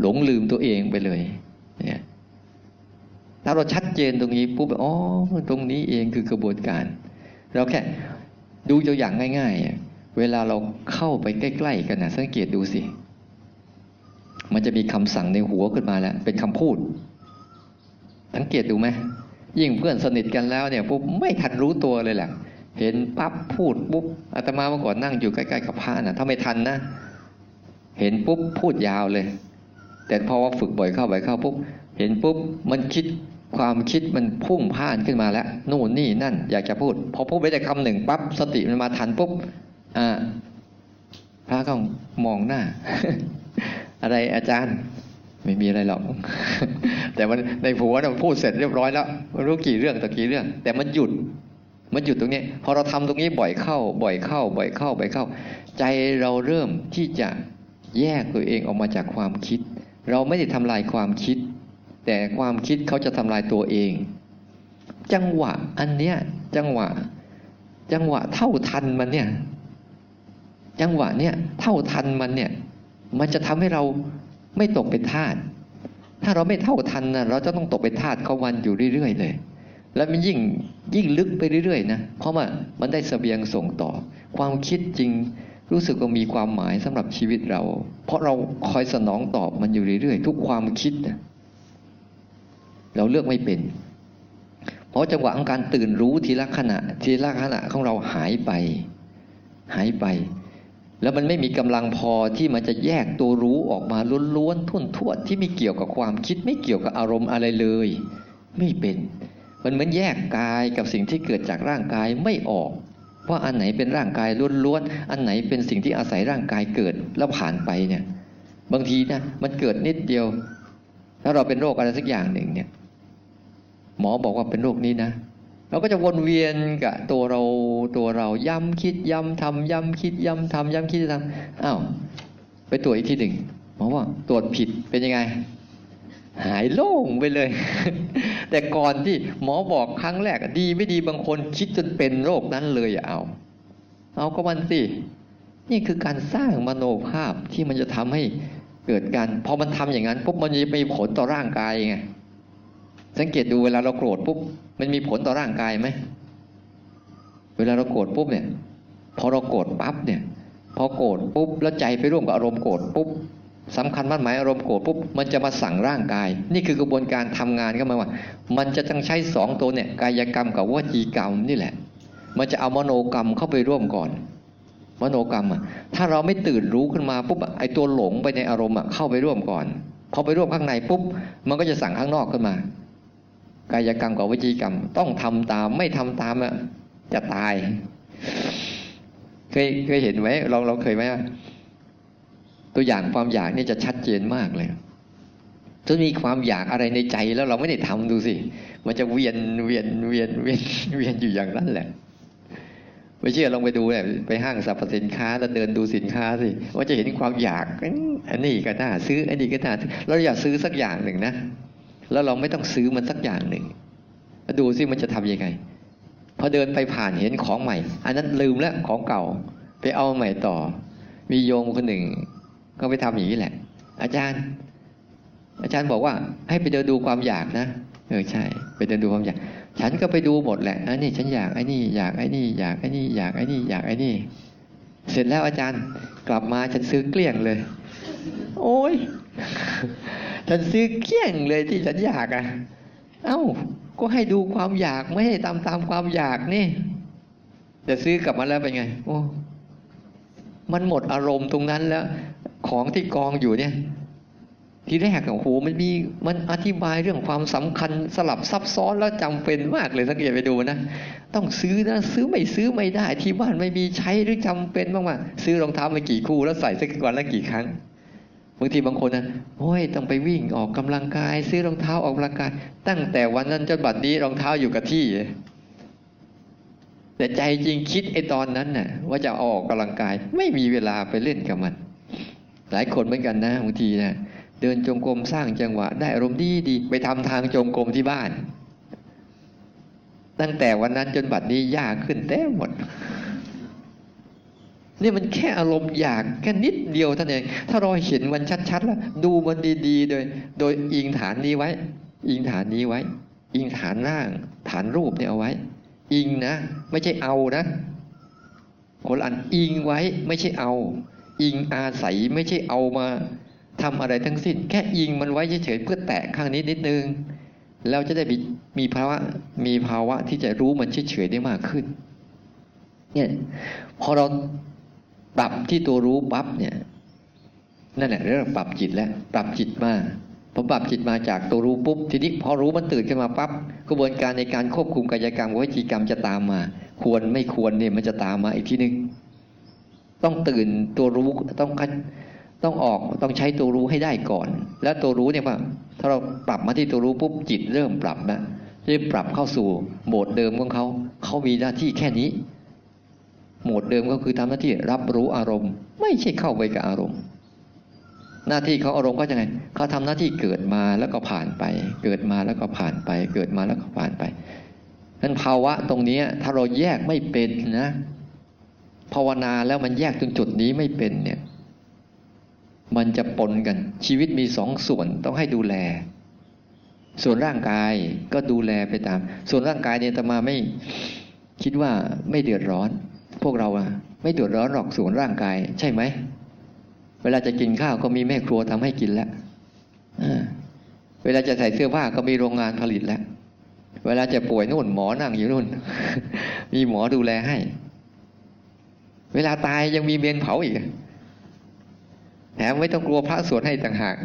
หลงลืมตัวเองไปเลยเนี่ยถ้าเราชัดเจนตรงนี้ปุ๊บอ๋อตรงนี้เองคือกระบวนการ เราแค่ดูตัวอย่างง่าย ๆ เวลาเราเข้าไปใกล้ๆกันนะสังเกตดูสิ มันจะมีคำสั่งในหัวขึ้นมาแล้ว เป็นคำพูด สังเกตดูไหมยิ่งเพื่อนสนิทกันแล้วเนี่ยปุ๊บไม่ทันรู้ตัวเลยแหละ เห็นปั๊บพูดปุ๊บอาตมาเมื่อก่อนนั่งอยู่ใกล้ๆกับพระนะถ้าไม่ทันนะ เห็นปุ๊บพูดยาวเลย แต่พอว่าฝึกบ่อยเข้าบ่อยเข้าปุ๊บเห็นปุ๊บมันคิดความคิดมันพุ่งพ่านขึ้นมาแล้ว นู่นนี่นั่น อยากจะพูด พอพูดไปแต่คำหนึ่งปั๊บสติมันมาทันปุ๊บ พระก็มองหน้า อะไรอาจารย์ ไม่มีอะไรหรอก แต่มันในผัวเราพูดเสร็จเรียบร้อยแล้วไม่รู้กี่เรื่องต่อกี่เรื่อง แต่มันหยุด มันหยุดตรงนี้ พอเราทำตรงนี้บ่อยเข้า บ่อยเข้า บ่อยเข้า บ่อยเข้า ใจเราเริ่มที่จะแยกตัวเองออกมาจากความคิด เราไม่ได้ทำลายความคิด แต่ความคิดเขาจะทำลายตัวเอง จังหวะอันเนี้ยจังหวะ จังหวะเท่าทันมันเนี่ย จังหวะเนี่ยเท่าทันมันเนี่ยมันจะทำให้เราไม่ตกเป็นทาสถ้าเราไม่เท่าทันนะเราจะต้องตกเป็นทาสเขาวันอยู่เรื่อยๆเลย แล้วมันยิ่งยิ่งลึกไปเรื่อยๆนะเพราะว่ามันได้สเสบียงส่งต่อ ความคิดจริงรู้สึกว่ามีความหมายสำหรับชีวิตเรา เพราะเราคอยสนองตอบมันอยู่เรื่อยๆทุกความคิดนะเราเลือกไม่เป็น เพราะจังหวะของการตื่นรู้ทีละขณะ ทีละขณะของเราหายไป หายไป แล้วมันไม่มีกำลังพอที่มันจะแยกตัวรู้ออกมาล้วนๆทุ่นทวดที่ไม่เกี่ยวกับความคิดไม่เกี่ยวกับอารมณ์อะไรเลย ไม่เป็น มันเหมือนแยกกายกับสิ่งที่เกิดจากร่างกายไม่ออก ว่าอันไหนเป็นร่างกายล้วนๆอันไหนเป็นสิ่งที่อาศัยร่างกายเกิดแล้วผ่านไปเนี่ย บางทีนะมันเกิดนิดเดียว ถ้าเราเป็นโรคอะไรสักอย่างหนึ่งเนี่ย หมอบอกว่าเป็นโรคนี้นะ เราก็จะวนเวียนกับตัวเราตัวเราย้ำคิดย้ำทำย้ำคิดย้ำทำย้ำคิดทำอ้าวไปตรวจอีกทีหนึ่งหมอว่าตรวจผิดเป็นยังไง หายโล่งไปเลย แต่ก่อนที่หมอบอกครั้งแรกดีไม่ดีบางคนคิดจนเป็นโรคนั้นเลยเอา เอาก็มันสินี่คือการสร้างมโนภาพที่มันจะทำให้เกิดการพอมันทำอย่างนั้นปุ๊บมันจะมีผลต่อร่างกายไง สังเกตดูเวลาเราโกรธปุ๊บมันมีผลต่อร่างกายไหมเวลาเราโกรธปุ๊บเนี่ย พอเราโกรธปั๊บเนี่ย พอโกรธปุ๊บแล้วใจไปร่วมกับอารมณ์โกรธปุ๊บสำคัญมั่นหมายอารมณ์โกรธปุ๊บมันจะมาสั่งร่างกาย นี่คือกระบวนการทำงานก็มาว่า มันจะต้องใช้สองตัวเนี่ยกายกรรมกับวจีกรรมนี่แหละ มันจะเอามโนกรรมเข้าไปร่วมก่อน มโนกรรมอะถ้าเราไม่ตื่นรู้ขึ้นมาปุ๊บไอตัวหลงไปในอารมณ์อะเข้าไปร่วมก่อน พอไปร่วมข้างในปุ๊บมันก็จะสั่งข้างนอกขึ้นมา กายกรรมกับวิจีกรรม ต้องทำตามไม่ทำตามอะจะตาย เคยเคยเห็นไหมเราเราเคยไหมตัวอย่างความอยากนี่จะชัดเจนมากเลยจนมีความอยากอะไรในใจแล้วเราไม่ได้ทำดูสิมันจะเวียนเวียนเวียนเวียนเวียนอยู่อย่างนั้นแหละไม่เชื่อลองไปดูเลยไปห้างสรรพสินค้าแล้วเดินดูสินค้าสิว่าจะเห็นความอยาก อันนี้ก็น่าซื้อ อันนี้ก็น่าเราอยากซื้อสักอย่างหนึ่งนะ แล้วเราไม่ต้องซื้อมันสักอย่างหนึ่งดูสิมันจะทํำยังไงพอเดินไปผ่านเห็นของใหม่ อันนั้นลืมแล้วของเก่าไปเอาใหม่ต่อ มีโยมคนหนึ่ง ก็ไปทำอย่างนี้แหละ อาจารย์ อาจารย์บอกว่า ให้ไปเดินดูความอยากนะเออใช่ ไปเดินดูความอยาก ฉันก็ไปดูหมดแหละอันนี้ฉันอยากไอ้นี่อยากไอ้นี่อยากไอ้นี่อยากไอ้นี่อยากไอ้นี่ เสร็จแล้วอาจารย์กลับมาฉันซื้อเกลี้ยงเลย โอ้ยฉันซื้อเกลี้ยงเลยที่ฉันอยากอะ เอ้า ก็ให้ดูความอยากไม่ให้ตามตามความอยากนี่แต่ซื้อกลับมาแล้วเป็นไง โอ้ มันหมดอารมณ์ตรงนั้นแล้ว ของที่กองอยู่เนี่ยทีแรกโอ้โหมันมีมันอธิบายเรื่องความสำคัญสลับซับซ้อนแล้วจำเป็นมากเลยสังเกตไปดูนะ ต้องซื้อนะซื้อไม่ซื้อไม่ได้ ที่บ้านไม่มีใช้หรือจำเป็นบ้างว่าซื้อรองเท้ามากี่คู่แล้วใส่สักวันละกี่ครั้ง บางทีบางคนนะโอ้ยต้องไปวิ่งออกกำลังกาย ซื้อรองเท้าออกกำลังกาย ตั้งแต่วันนั้นจนบัดนี้รองเท้าอยู่กับที่ แต่ใจจริงคิดไอ้ตอนนั้นน่ะ ว่าจะออกกำลังกาย ไม่มีเวลาไปเล่นกับมัน หลายคนเหมือนกันนะบางทีนะเดินจงกรมสร้างจังหวะ ได้อารมณ์ดีดีไปทำทางจงกรมที่บ้าน ตั้งแต่วันนั้นจนบัดนี้ยากขึ้นเต็มหมด นี่มันแค่อารมณ์อยากแค่นิดเดียวท่านเอง ถ้าเราเห็นมันชัดๆแล้วดูมันดีๆ โดย โดยอิงฐานนี้ไว้ อิงฐานนี้ไว้ อิงฐานร่าง ฐานรูปเนี่ยเอาไว้ อิงนะ ไม่ใช่เอานะคนอันอิงไว้ไม่ใช่เอา อิงอาศัยไม่ใช่เอามาทำอะไรทั้งสิ้น แค่อิงมันไว้เฉยๆเพื่อแตะข้างนี้นิดนึงแล้วจะได้มีภาวะมีภาวะที่จะรู้มันเฉยๆได้มากขึ้นเนี่ยพอเรา ปรับที่ตัวรู้ปั๊บเนี่ย นั่นแหละเรื่องปรับจิตแล้วปรับจิตมาพอปรับจิตมาจากตัวรู้ปุ๊บทีนี้พอรู้มันตื่นขึ้นมาปั๊บกระบวนการในการควบคุมกายกรรมวิจีกรรมจะตามมา ควรไม่ควรเนี่ยมันจะตามมาอีกทีหนึงต้องตื่นตัวรู้ต้องต้องออกต้องใช้ตัวรู้ให้ได้ก่อน แล้วตัวรู้เนี่ยว่าถ้าเราปรับมาที่ตัวรู้ปุ๊บจิตเริ่มปรับนะจะปรับเข้าสู่โหมดเดิมของเขาเขามีหน้าที่แค่นี้ โหมดเดิมก็คือทำหน้าที่รับรู้อารมณ์ ไม่ใช่เข้าไปกับอารมณ์ หน้าที่เขาอารมณ์ก็จะไงเขาทำหน้าที่เกิดมาแล้วก็ผ่านไป เกิดมาแล้วก็ผ่านไป เกิดมาแล้วก็ผ่านไปนั้นภาวะตรงนี้ถ้าเราแยกไม่เป็นนะ ภาวนาแล้วมันแยกตรงจุดนี้ไม่เป็นเนี่ย มันจะปนกัน ชีวิตมีสองส่วนต้องให้ดูแล ส่วนร่างกายก็ดูแลไปตาม ส่วนร่างกายเนี่ยตมาไม่คิดว่าไม่เดือดร้อน พวกเราอะไม่เดือดร้อนหรอกส่วนร่างกาย ใช่ไหม เวลาจะกินข้าวก็มีแม่ครัวทำให้กินแล้วเวลาจะใส่เสื้อผ้าก็มีโรงงานผลิตแล้ว เวลาจะป่วยนู่นหมอนั่งอยู่นู่น มีหมอดูแลให้ เวลาตายยังมีเมนเผาอีก แถมไม่ต้องกลัวพระสวดให้ต่างหาก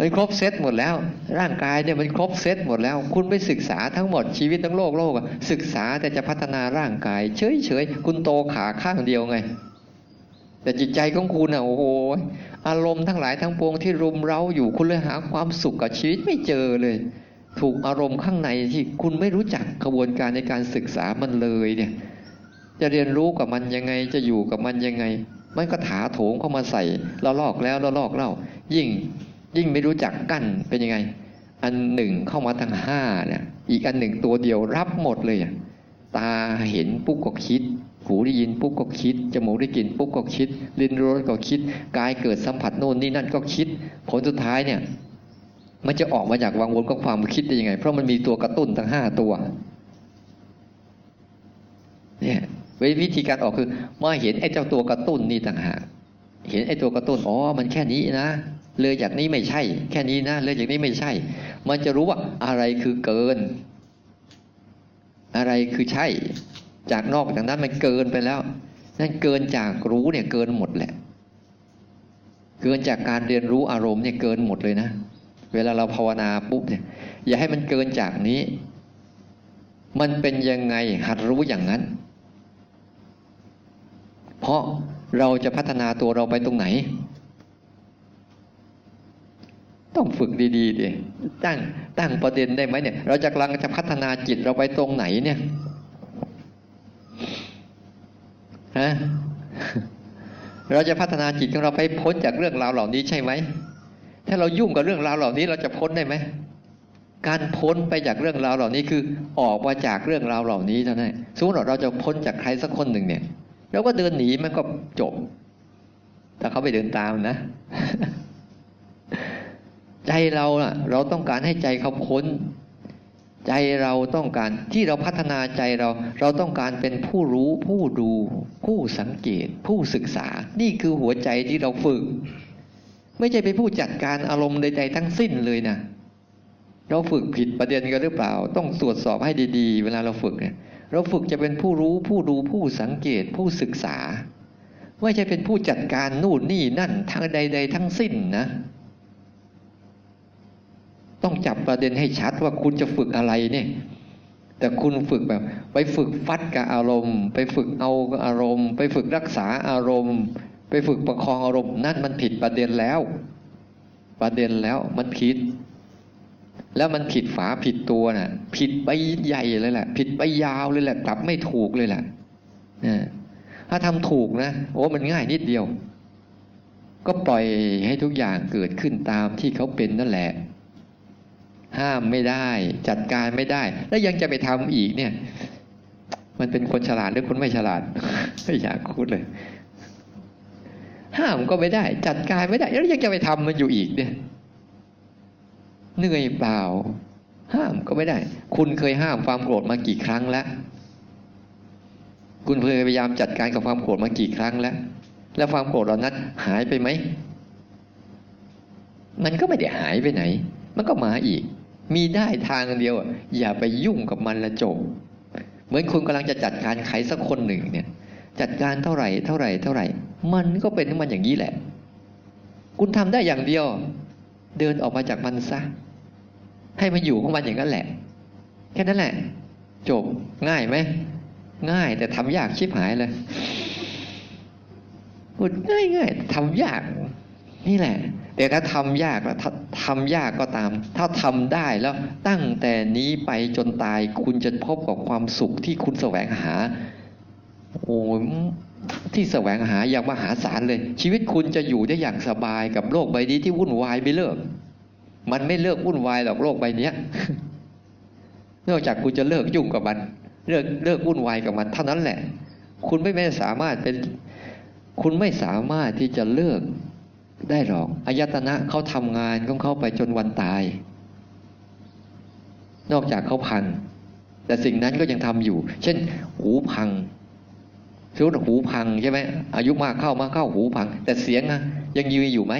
มันครบเซตหมดแล้ว ร่างกายเนี่ยมันครบเซตหมดแล้ว คุณไปศึกษาทั้งหมดชีวิตทั้งโลกโลกศึกษาแต่จะพัฒนาร่างกาย เฉยเฉยคุณโตขาข้างเดียวไง แต่จิตใจของคุณอะโอ้โหอารมณ์ทั้งหลายทั้งปวงที่รุมเร้าอยู่คุณเลยหาความสุขกับชีวิตไม่เจอเลย ถูกอารมณ์ข้างในที่คุณไม่รู้จักกระบวนการในการศึกษามันเลยเนี่ย จะเรียนรู้กับมันยังไงจะอยู่กับมันยังไง มันก็ถาโถงเข้ามาใส่เราลอกแล้วเราลอกเล่ายิ่ง ยิ่งไม่รู้จักกั้นเป็นยังไง อันหนึ่งเข้ามาทั้งห้าเนี่ยอีกอันหนึ่งตัวเดียวรับหมดเลยตาเห็นปุ๊บก็คิด หูได้ยินปุ๊บก็คิด จมูกได้กลิ่นปุ๊บก็คิด ลิ้นรสก็คิด กายเกิดสัมผัสโน่นนี่นั่นก็คิด ผลสุดท้ายเนี่ย มันจะออกมาจากวังวนของความคิดได้ยังไง เพราะมันมีตัวกระตุ้นทั้งห้าตัว เนี่ยวิธีการออกคือมาเห็นไอ้เจ้าตัวกระตุ้นนี่ต่างหาก เห็นไอ้ตัวกระตุ้น อ๋อ มันแค่นี้นะ เลยจากนี้ไม่ใช่ แค่นี้นะเลยจากนี้ไม่ใช่ มันจะรู้ว่าอะไรคือเกิน อะไรคือใช่ จากนอกจากนั้นมันเกินไปแล้ว นั่นเกินจากรู้เนี่ยเกินหมดแหละ เกินจากการเรียนรู้อารมณ์เนี่ยเกินหมดเลยนะ เวลาเราภาวนาปุ๊บเนี่ย อย่าให้มันเกินจากนี้ มันเป็นยังไงหัดรู้อย่างนั้น เพราะเราจะพัฒนาตัวเราไปตรงไหน ต้องฝึกดีๆดิตั้งตั้งประเด็นได้ไหมเนี่ย เราจะกำลังจะพัฒนาจิตเราไปตรงไหนเนี่ยฮะเราจะพัฒนาจิตของเราไปพ้นจากเรื่องราวเหล่านี้ใช่ไหม ถ้าเรายุ่งกับเรื่องราวเหล่านี้เราจะพ้นได้ไหม การพ้นไปจากเรื่องราวเหล่านี้คือออกมาจากเรื่องราวเหล่านี้เท่านั้นสมมติเราจะพ้นจากใครสักคนหนึ่งเนี่ยเราก็เดินหนีมันก็จบ ถ้าเขาไปเดินตามนะ ใจเราล่ะ เราต้องการให้ใจเขาพ้น ใจเราต้องการที่เราพัฒนาใจเรา เราต้องการเป็นผู้รู้ผู้ดู ผู้สังเกต ผู้ศึกษา นี่คือหัวใจที่เราฝึก ไม่ใช่ไปผู้จัดการอารมณ์ใดๆทั้งสิ้นเลยนะเราฝึกผิดประเด็นกันหรือเปล่า ต้องตรวจสอบให้ดีๆ เวลาเราฝึกเนี่ยเราฝึกจะเป็นผู้รู้ผู้ดูผู้สังเกตผู้ศึกษา ไม่ใช่เป็นผู้จัดการนู่นนี่นั่นทั้งใด ๆ ทั้งสิ้นนะ ต้องจับประเด็นให้ชัดว่าคุณจะฝึกอะไรเนี่ย แต่คุณฝึกแบบ ไปฝึกฟัดกับอารมณ์ ไปฝึกเอาอารมณ์ ไปฝึกรักษาอารมณ์ ไปฝึกประคองอารมณ์ นั่นมันผิดประเด็นแล้ว ประเด็นแล้วมันผิด แล้วมันผิดฝาผิดตัวนะ่ะ ผิดไปใหญ่เลยแหละ ผิดไปยาวเลยแหละกลับไม่ถูกเลยแหละถ้าทำถูกนะโอ้มันง่ายนิดเดียวก็ปล่อยให้ทุกอย่างเกิดขึ้นตามที่เขาเป็นนั่นแหละ ห้ามไม่ได้จัดการไม่ได้ แล้วยังจะไปทำอีกเนี่ย มันเป็นคนฉลาดหรือคนไม่ฉลาด ไม่อยากพูดเลย ห้ามก็ไม่ได้ จัดการไม่ได้ แล้วยังจะไปทำมันอยู่อีกเนี่ยเหนื่อยเปล่า ห้ามก็ไม่ได้ คุณเคยห้ามความโกรธมากี่ครั้งแล้วคุณเคยพยายามจัดการกับความโกรธมากี่ครั้งแล้ว แล้วความโกรธเหล่านั้นหายไปไหม มันก็ไม่ได้หายไปไหน มันก็มาอีก มีได้ทางเดียว อย่าไปยุ่งกับมันละจบ เหมือนคุณกำลังจะจัดการใครสักคนหนึ่งเนี่ย จัดการเท่าไหร่เท่าไหร่เท่าไหร่ มันก็เป็นมันอย่างนี้แหละ คุณทำได้อย่างเดียว เดินออกมาจากมันซะ ให้มันอยู่ของมันอย่างนั้นแหละ แค่นั้นแหละ จบง่ายไหมง่ายแต่ทำยากชิบหายเลยพูดง่ายง่ายทำยาก นี่แหละ แต่ถ้าทำยากแล้วทำยากก็ตาม ถ้าทำได้แล้วตั้งแต่นี้ไปจนตายคุณจะพบกับความสุขที่คุณแสวงหา โอ้ที่แสวงหาอย่างมหาศาลเลย ชีวิตคุณจะอยู่ได้อย่างสบายกับโลกใบนี้ที่วุ่นวายไม่เลิก มันไม่เลิกวุ่นวายหรอกโลกใบนี้นอกจากคุณจะเลิกยุ่งกับมัน เลิกเลิกวุ่นวายกับมันเท่านั้นแหละ คุณไม่ไม่สามารถเป็น คุณไม่สามารถที่จะเลิก ได้หรอกอายตนะเขาทำงานของเขาไปจนวันตาย นอกจากเขาพัง แต่สิ่งนั้นก็ยังทำอยู่ เช่น หูพังสมมติหูพังใช่ไหมอายุมากเข้ามากเข้าหูพัง แต่เสียงนะยังยืนอยู่ไหม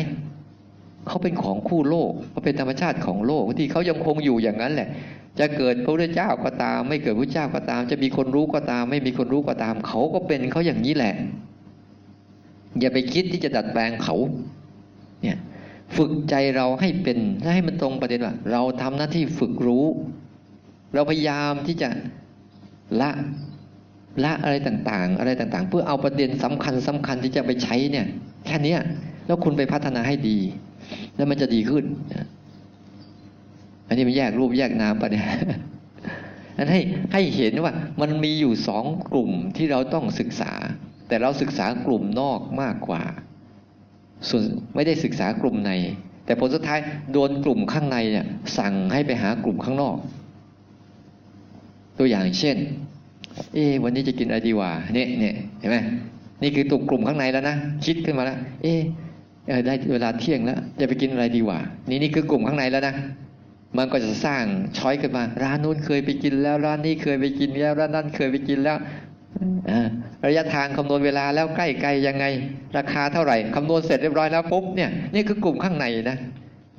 เขาเป็นของคู่โลกเขาเป็นธรรมชาติของโลกที่เขายังคงอยู่อย่างนั้นแหละ จะเกิดพระพุทธเจ้าก็ตาม ไม่เกิดพระเจ้าก็ตาม จะมีคนรู้ก็ตาม ไม่มีคนรู้ก็ตาม เขาก็เป็นเขาอย่างนี้แหละ อย่าไปคิดที่จะดัดแปลงเขา เนี่ยฝึกใจเราให้เป็นให้มันตรงประเด็นว่า เราทำหน้าที่ฝึกรู้ เราพยายามที่จะละละอะไรต่างๆ อะไรต่างๆ เพื่อเอาประเด็นสำคัญสำคัญที่จะไปใช้เนี่ย แค่นี้แล้วคุณไปพัฒนาให้ดี แล้วมันจะดีขึ้นอันนี้มันแยกรูปแยกนามปะเนี่ยนั้นให้ให้เห็นว่ามันมีอยู่สองกลุ่มที่เราต้องศึกษา แต่เราศึกษากลุ่มนอกมากกว่า ส่วนไม่ได้ศึกษากลุ่มใน แต่ผลสุดท้ายโดนกลุ่มข้างในเนี่ยสั่งให้ไปหากลุ่มข้างนอก ตัวอย่างเช่น เอ๊วันนี้จะกินอะไรดีวะเนี่ยเนี่ยเห็นไหมนี่คือตุกกลุ่มข้างในแล้วนะคิดขึ้นมาแล้ว เอ๊ได้เวลาเที่ยงแล้วจะไปกินอะไรดีวะนี่นี่คือกลุ่มข้างในแล้วนะมันก็จะสร้างช้อยขึ้นมา ร้านนู้นเคยไปกินแล้วร้านนี้เคยไปกินแล้วร้านนั้นเคยไปกินแล้ว ระยะทางคำนวณเวลาแล้วใกล้ไกลยังไง ราคาเท่าไหร่คำนวณเสร็จเรียบร้อยแล้วปุ๊บเนี่ยนี่คือกลุ่มข้างในนะ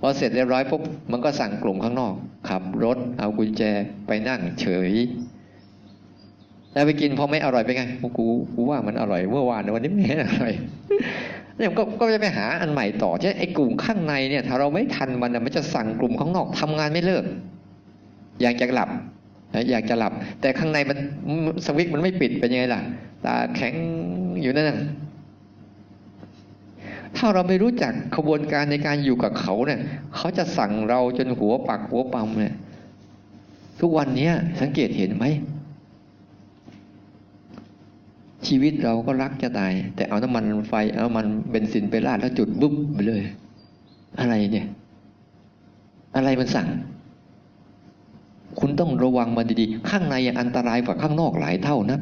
พอเสร็จเรียบร้อยปุ๊บมันก็สั่งกลุ่มข้างนอก ขับรถเอากุญแจไปนั่งเฉยแล้วไปกินพอไม่อร่อยไปไงกูกูว่ามันอร่อยเมื่อวานวันนี้ไม่อร่อยเนี่ยก็ก็จะไปหาอันใหม่ต่อใช่ไอ้กลุ่มข้างในเนี่ย ถ้าเราไม่ทันมันมันจะสั่งกลุ่มข้างนอกทำงานไม่เลิก อยากจะหลับ อยากจะหลับ แต่ข้างในมันสวิตมันไม่ปิดเป็นยังไงล่ะ ตาแข็งอยู่นั่นถ้าเราไม่รู้จักขบวนการในการอยู่กับเขาเนี่ย เขาจะสั่งเราจนหัวปักหัวปั๊มเนี่ย ทุกวันนี้สังเกตเห็นไหม ชีวิตเราก็รักจะตาย แต่เอาน้ำมันไฟ เอามันเบนซินไปราดแล้วจุดบุ๊บไปเลย อะไรเนี่ย อะไรมันสั่ง ต้องระวังมันดีๆ ข้างในอันตรายกว่าข้างนอกหลายเท่านะ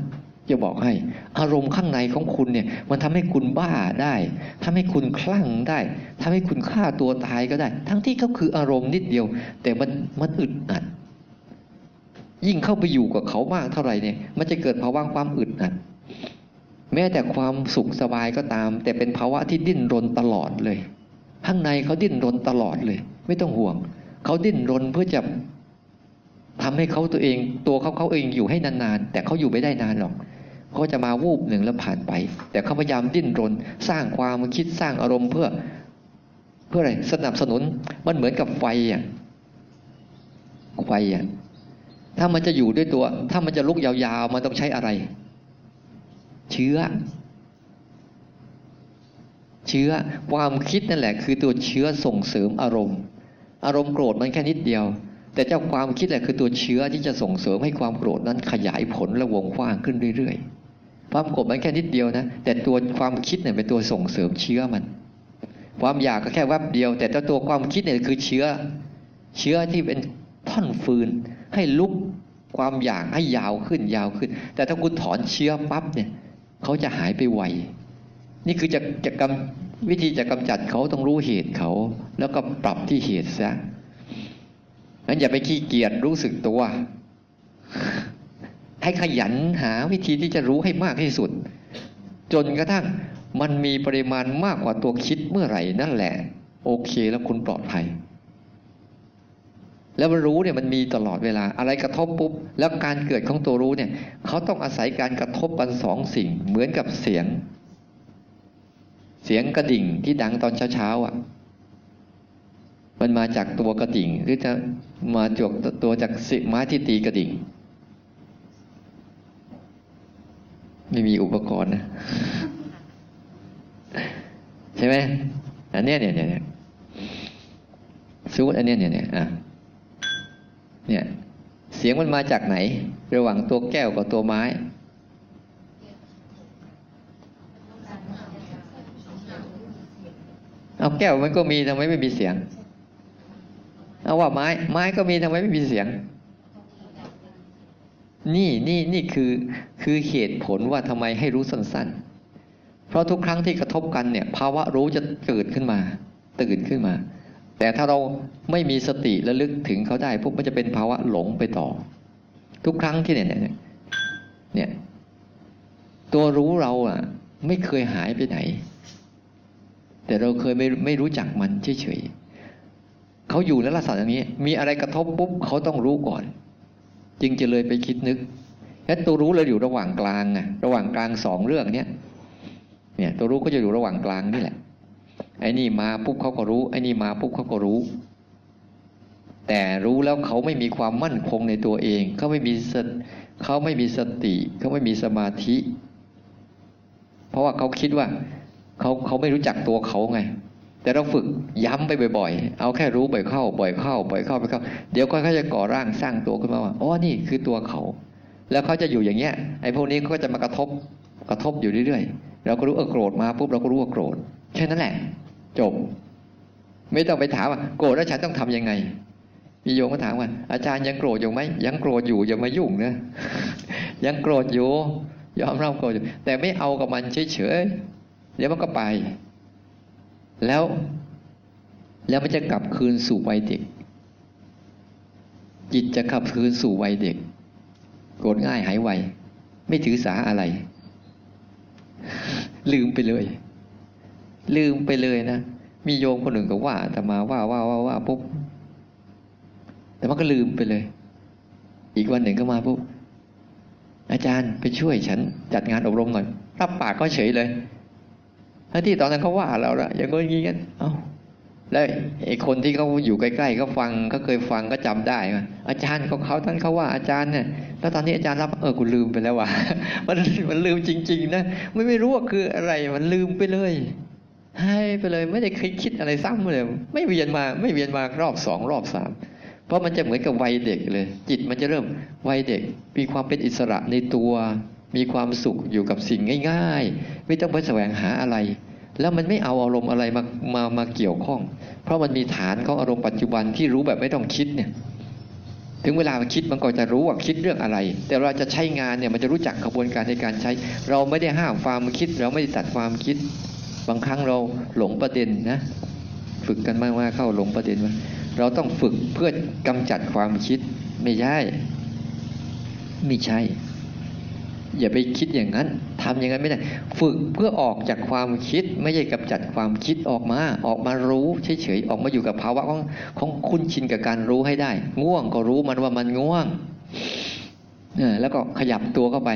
จะบอกให้ อารมณ์ข้างในของคุณเนี่ย มันทำให้คุณบ้าได้ทำให้คุณคลั่งได้ทำให้คุณฆ่าตัวตายก็ได้ ทั้งที่เขาคืออารมณ์นิดเดียว แต่มันมันอึดอัดยิ่งเข้าไปอยู่กับเขามากเท่าไหร่เนี่ย มันจะเกิดภาวะความอึดอัดแม้แต่ความสุขสบายก็ตาม แต่เป็นภาวะที่ดิ้นรนตลอดเลย ข้างในเขาดิ้นรนตลอดเลย ไม่ต้องห่วง เขาดิ้นรนเพื่อจะ ทำให้เขาตัวเองตัวเขาเขาเองอยู่ให้นานๆ แต่เขาอยู่ไม่ได้นานหรอกเขาจะมาวูบหนึ่งแล้วผ่านไป แต่เขาพยายามดิ้นรน สร้างความคิดสร้างอารมณ์เพื่อ เพื่ออะไรสนับสนุนมันเหมือนกับไฟอะไฟอะถ้ามันจะอยู่ด้วยตัว ถ้ามันจะลุกยาวๆ มันต้องใช้อะไร เชื้อ เชื้อความคิดนั่นแหละ คือตัวเชื้อส่งเสริมอารมณ์ อารมณ์โกรธมันแค่นิดเดียว แต่เจ้าความคิดแหละคือตัวเชื้อที่จะส่งเสริมให้ความโกรธนั้นขยายผลและวงกว้างขึ้นเรื่อยๆ ความโกรธมันแค่นิดเดียวนะ แต่ตัวความคิดเนี่ยเป็นตัวส่งเสริมเชื้อมัน ความอยากก็แค่แวบเดียว แต่ตัวความคิดเนี่ยคือเชื้อ เชื้อที่เป็นท่อนฟืน ให้ลุกความอยากให้ยาวขึ้นยาวขึ้น แต่ถ้าคุณถอนเชื้อปั๊บเนี่ยเขาจะหายไปไวนี่คือจะจะกำวิธีจะกำจัดเขาต้องรู้เหตุเขา แล้วก็ปรับที่เหตุซะ งั้นอย่าไปขี้เกียจรู้สึกตัว ให้ขยันหาวิธีที่จะรู้ให้มากที่สุด จนกระทั่งมันมีปริมาณมากกว่าตัวคิดเมื่อไหร่นั่นแหละ โอเคแล้วคุณปลอดภัย แล้วมันรู้เนี่ยมันมีตลอดเวลา อะไรกระทบปุ๊บ แล้วการเกิดของตัวรู้เนี่ยเขาต้องอาศัยการกระทบกันสองสิ่ง เหมือนกับเสียง เสียงกระดิ่งที่ดังตอนเช้าๆอะ มันมาจากตัวกระดิ่ง หรือจะมาจากตัวจากสิไม้ที่ตีกระดิ่ง ไม่มีอุปกรณ์นะ ใช่ไหมอันเนี้ยเนี่ยเนี่ยสูตอันเนี้ยเนี่ยเนี่ยอะเนี่ย เสียงมันมาจากไหน ระหว่างตัวแก้วกับตัวไม้เอาแก้วมันก็มีทำไมไม่มีเสียง เอาว่าไม้ ไม้ก็มีทำไมไม่มีเสียง นี่นี่นี่คือคือเหตุผลว่าทำไมให้รู้สั้น ๆ เพราะทุกครั้งที่กระทบกันเนี่ย ภาวะรู้จะเกิดขึ้นมา ตื่นขึ้นมา แต่ถ้าเราไม่มีสติระลึกถึงเขาได้พวกมันจะเป็นภาวะหลงไปต่อ ทุกครั้งที่เนี่ยเนี่ยเนี่ยตัวรู้เราอะ ไม่เคยหายไปไหน แต่เราเคยไม่ไม่รู้จักมันเฉยๆ เขาอยู่ในลักษณะอย่างนี้ มีอะไรกระทบปุ๊บเขาต้องรู้ก่อน จึงจะเลยไปคิดนึกแล้วตัวรู้เราอยู่ระหว่างกลางไงระหว่างกลางสองเรื่องเนี้ยเนี่ย ตัวรู้ก็จะอยู่ระหว่างกลางนี่แหละไอ้นี่มาปุ๊บเขาก็รู้ไอ้นี่มาปุ๊บเขาก็รู้ แต่รู้แล้วเขาไม่มีความมั่นคงในตัวเอง เขาไม่มีสเขาไม่มีสติ เขาไม่มีสมาธิ เพราะว่าเขาคิดว่าเขาเขาไม่รู้จักตัวเขาไง แต่เราฝึกย้ำไปบ่อยๆ เอาแค่รู้บ่อยเข้า บ่อยเข้า บ่อยเข้า ไปเข้า เดี๋ยวเขาจะก่อร่างสร้างตัวขึ้นมาว่า อ๋อ นี่คือตัวเขา แล้วเขาจะอยู่อย่างเงี้ย ไอ้พวกนี้เขาก็จะมากระทบ กระทบอยู่เรื่อยๆ เราก็รู้เออโกรธมาปุ๊บเราก็รู้ว่าโกรธ แค่นั้นแหละ จบ ไม่ต้องไปถามว่าโกรธแล้วฉันต้องทํำยังไง มีโยมก็ถามว่าอาจารย์ยังโกรธอยู่ไหม ยังโกรธอยู่อย่ามายุ่งนะ ยังโกรธอยู่ ยอมรับโกรธอยู่ แต่ไม่เอากับมันเฉยๆ เดี๋ยวมันก็ไป แล้วแล้วมันจะกลับคืนสู่วัยเด็ก จิตจะกลับคืนสู่วัยเด็กโกรธง่ายหายไวไม่ถือสาอะไร ลืมไปเลย ลืมไปเลยนะ มีโยมคนหนึ่งก็ว่าแต่มาว่าว่าว่าว่าปุ๊บแต่มันก็ลืมไปเลย อีกวันหนึ่งก็มาปุ๊บอาจารย์ไปช่วยฉันจัดงานอบรมหน่อยรับปากก็เฉยเลย ทั้งที่ตอนนั้นเขาว่าเราละอย่างงี้กันเอ้าแล้วไอ้คนที่เขาอยู่ใกล้ๆเขาฟังเขาเคยฟังก็จำได้ว่าอาจารย์ของเขาท่านเขาว่าอาจารย์เนี่ยแล้วตอนนี้อาจารย์รับเออกูลืมไปแล้วว่ะมันมันลืมจริง ๆ นะไม่ไม่รู้ว่าคืออะไรมันลืมไปเลย ให้ไปเลยไม่ได้คิดคิดอะไรซ้ำเลย ไม่เวียนมาไม่เวียนมารอบสองรอบสามเพราะมันจะเหมือนกับวัยเด็กเลย จิตมันจะเริ่มวัยเด็ก มีความเป็นอิสระในตัว มีความสุขอยู่กับสิ่งง่าย ๆ ไม่ต้องไปแสวงหาอะไร แล้วมันไม่เอาอารมณ์อะไรมามามาเกี่ยวข้อง เพราะมันมีฐานของอารมณ์ปัจจุบันที่รู้แบบไม่ต้องคิดเนี่ยถึงเวลาคิดมันก็จะรู้ว่าคิดเรื่องอะไร แต่เราจะใช้งานเนี่ยมันจะรู้จักกระบวนการในการใช้ เราไม่ได้ห้ามความคิด เราไม่ได้ตัดความคิด บางครั้งเราหลงประเด็นนะ ฝึกกันมากๆเข้าหลงประเด็นว่าเราต้องฝึกเพื่อกำจัดความคิดไม่ใช่ ไม่ใช่ อย่าไปคิดอย่างนั้นทำอย่างนั้นไม่ได้ ฝึกเพื่อออกจากความคิดไม่ใช่กำจัดความคิดออกมาออกมารู้เฉยๆออกมาอยู่กับภาวะของของคุ้นชินกับการรู้ให้ได้ ง่วงก็รู้มันว่ามันง่วงเออแล้วก็ขยับตัวเข้าไป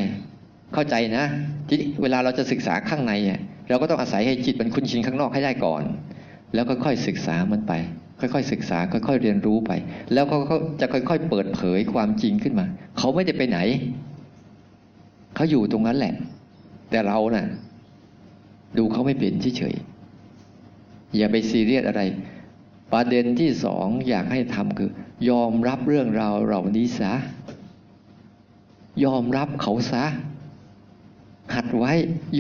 เข้าใจนะทีนี้เวลาเราจะศึกษาข้างในเราก็ต้องอาศัยให้จิตมันคุ้นชินข้างนอกให้ได้ก่อน แล้วค่อยๆศึกษามันไป ค่อยๆศึกษา ค่อยๆเรียนรู้ไป แล้วเขาจะค่อย ๆ เปิดเผยความจริงขึ้นมา เขาไม่ได้ไปไหน เขาอยู่ตรงนั้นแหละ แต่เรานะ่ะ ดูเขาไม่เป็นเฉยๆอย่าไปซีเรียสอะไร ประเด็นที่สองอยากให้ทำคือ ยอมรับเรื่องราวเหล่านี้ซะยอมรับเขาซะ หัดไว้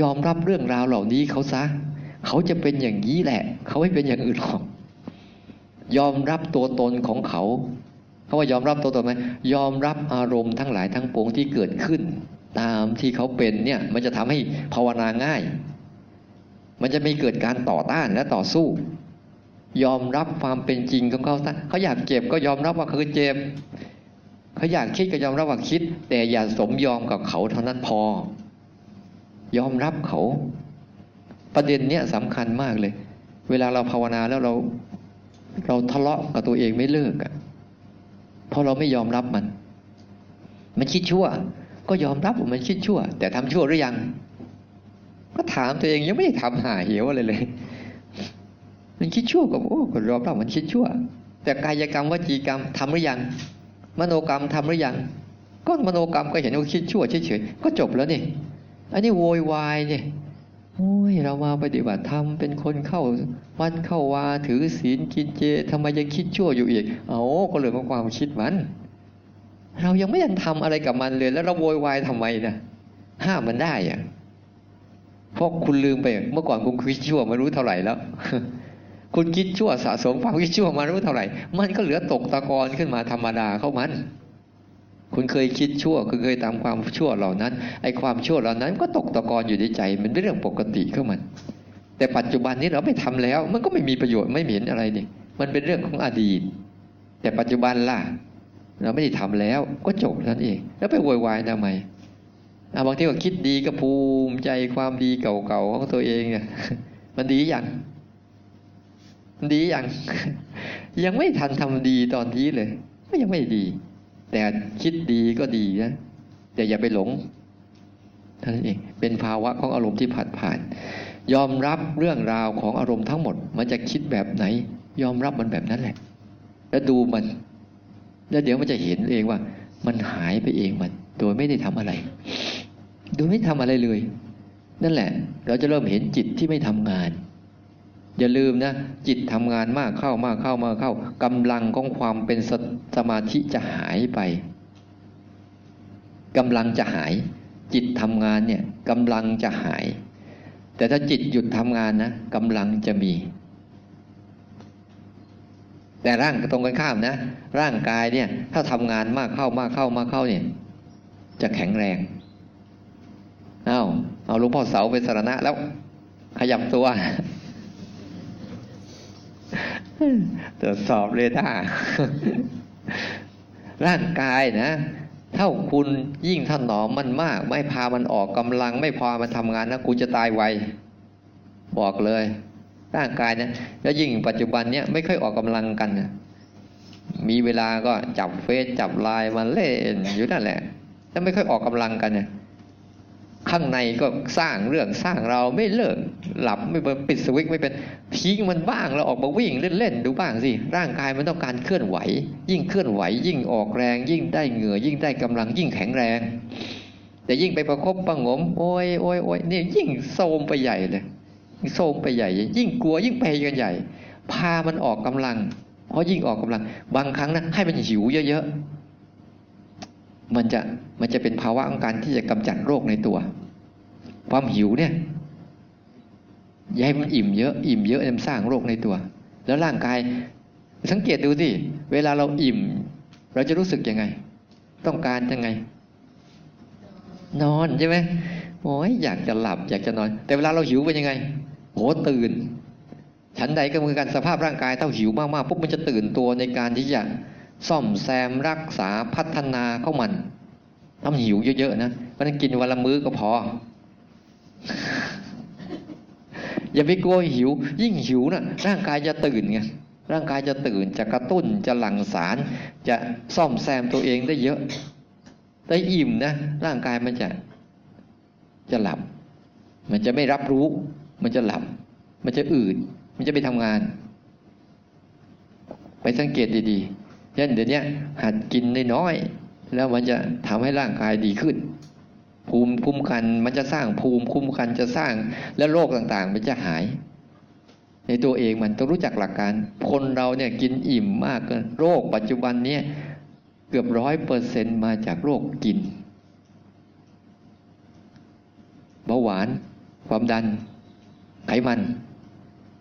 ยอมรับเรื่องราวเหล่านี้เขาซะ เขาจะเป็นอย่างนี้แหละ เขาไม่เป็นอย่างอื่นหรอก ยอมรับตัวตนของเขาเขาว่ายอมรับตัวตนไหมยอมรับอารมณ์ทั้งหลายทั้งปวงที่เกิดขึ้น ตามที่เขาเป็นเนี่ยมันจะทำให้ภาวนาง่าย มันจะไม่เกิดการต่อต้านและต่อสู้ ยอมรับความเป็นจริงของเขาซะเขาอยากเจ็บก็ยอมรับว่าคือเจ็บเขาอยากคิดก็ยอมรับว่าคิด แต่อย่าสมยอมกับเขาเท่านั้นพอ ยอมรับเขา ประเด็นเนี้ยสำคัญมากเลย เวลาเราภาวนาแล้วเรา เราทะเลาะกับตัวเองไม่เลิกอะ่ะเพราะเราไม่ยอมรับมัน มันคิดชั่ว ก็ยอมรับว่ามันคิดชั่ว แต่ทำชั่วหรือยัง ก็ถามตัวเองยังไม่ได้ทำหาเหวอะไรเลย มันคิดชั่วก็โอ้ก็ยอมรับมันคิดชั่ว แต่กายกรรมวจีกรรมทำหรือยัง มโนกรรมทำหรือยัง ก็มโนกรรมก็เห็นว่าคิดชั่วเฉยๆก็จบแล้วนี่อันนี้โวยวายเนี่ยโอ้ยเรามาปฏิบัติธรรมเป็นคนเข้าวัดเข้าวาถือศีลกินเจทำไมยังคิดชั่วอยู่อีก เอาก็เรื่องของความคิดมัน เรายังไม่ทันทำอะไรกับมันเลย แล้วเราโวยวายทำไมนะห้ามมันได้อะเพราะคุณลืมไป เมื่อก่อนคุณคิดชั่วมารู้เท่าไหร่แล้ว คุณคิดชั่วสะสมความคิดชั่วมารู้เท่าไหร่ มันก็เหลือตกตะกอนขึ้นมาธรรมดาเข้ามัน คุณเคยคิดชั่ว คุณเคยทำความชั่วเหล่านั้น ไอ้ความชั่วเหล่านั้นก็ตกตะกอนอยู่ในใจ มันเป็นเรื่องปกติเข้ามัน แต่ปัจจุบันนี้เราไม่ทำแล้ว มันก็ไม่มีประโยชน์ไม่เห็นอะไรนี่ มันเป็นเรื่องของอดีต แต่ปัจจุบันล่ะ เราไม่ได้ทำแล้วก็จบนั่นเอง แล้วไปโวยวายทำไมบางทีก็คิดดีก็ภูมิใจความดีเก่าๆของตัวเองเนี่ยมันดีอย่างดีอย่าง ยังไม่ทันทำดีตอนนี้เลยก็ยังไม่ดี แต่คิดดีก็ดีนะแต่อย่าไปหลงท่านเองเป็นภาวะของอารมณ์ที่ผัดผ่าน ยอมรับเรื่องราวของอารมณ์ทั้งหมด มันจะคิดแบบไหน ยอมรับมันแบบนั้นแหละ แล้วดูมัน แล้วเดี๋ยวมันจะเห็นเองว่า มันหายไปเองมัน โดยไม่ได้ทำอะไร โดยไม่ทำอะไรเลย นั่นแหละ เราจะเริ่มเห็นจิตที่ไม่ทำงาน อย่าลืมนะ จิตทำงานมากเข้ามากเข้ามากเข้ากำลังของความเป็นสสมาธิจะหายไปกำลังจะหาย จิตทำงานเนี่ยกำลังจะหาย แต่ถ้าจิตหยุดทำงานนะกำลังจะมี แต่ร่างตรงกันข้ามนะ ร่างกายเนี่ย ถ้าทำงานมากเข้ามากเข้ามากเข้าเนี่ย จะแข็งแรงเอาเอาหลวงพ่อเสาเป็นสารณะแล้ว ขยับตัวตรวจสอบเลยท่าร่างกายนะ เท่าคุณยิ่งถนอมมันมาก ไม่พามันออกกำลัง ไม่พอมันทำงานนะ คุณจะตายไว บอกเลย ร่างกายนะแล้วยิ่งปัจจุบันเนี้ยไม่ค่อยออกกำลังกันนะมีเวลาก็จับเฟซจับไลน์มาเล่นอยู่นั่นแหละ แล้วไม่ค่อยออกกำลังกันเนี่ยข้างในก็สร้างเรื่องสร้างเราไม่เลิกหลับไม่เปิดสวิตไม่เป็นทิ้งมันบ้างแล้วออกมาวิ่งเล่นๆดูบ้างสิร่างกายมันต้องการเคลื่อนไหว ยิ่งเคลื่อนไหว ยิ่งออกแรง ยิ่งได้เหงื่อ ยิ่งได้กำลังยิ่งแข็งแรง แต่ยิ่งไปประคบประงมโอ้ยโอ้ยโอ้ยนี่ยิ่งโทมไปใหญ่เลย โทมไปใหญ่ ยิ่งกลัวยิ่งไปกันใหญ่ พามันออกกำลังเพราะยิ่งออกกำลัง บางครั้งนะให้มันหิวเยอะๆมันจะมันจะเป็นภาวะของการที่จะกำจัดโรคในตัว ความหิวเนี่ยอย่าให้มันอิ่มเยอะอิ่มเยอะมันสร้างโรคในตัว แล้วร่างกาย สังเกตดูสิเวลาเราอิ่ม เราจะรู้สึกยังไง ต้องการยังไง นอนใช่ไหมโอ้ยอยากจะหลับ อยากจะนอน แต่เวลาเราหิวเป็นยังไง โหตื่น ฉันใดก็เหมือนกันสภาพร่างกายเท่าหิวมากๆปุ๊บมันจะตื่นตัวในการที่จะซ่อมแซมรักษาพัฒนาเข้ามันทำหิวเยอะๆนะเพราะนั้นกินวันละมื้อก็พอ อย่าไปกลัวหิว ยิ่งหิวนะ่ะ ร่างกายจะตื่นไงร่างกายจะตื่นจะกระตุ้นจะหลั่งสาร จะซ่อมแซมตัวเองได้เยอะ ได้อิ่มนะร่างกายมันจะจะหลับ มันจะไม่รับรู้ มันจะหลับ มันจะอืดมันจะไปทำงาน ไปสังเกตดีๆยันเดี๋ยวนี้หัดกินน้อยๆแล้วมันจะทำให้ร่างกายดีขึ้น ภูมิคุ้มกันมันจะสร้างภูมิคุ้มกันจะสร้างและโรคต่างๆ มันจะหาย ในตัวเองมันต้องรู้จักหลักการ คนเราเนี่ยกินอิ่มมากเกินโรคปัจจุบันเนี่ยเกือบร้อยเปอร์เซ็นมาจากโรคกินเบาหวาน ความดัน ไขมัน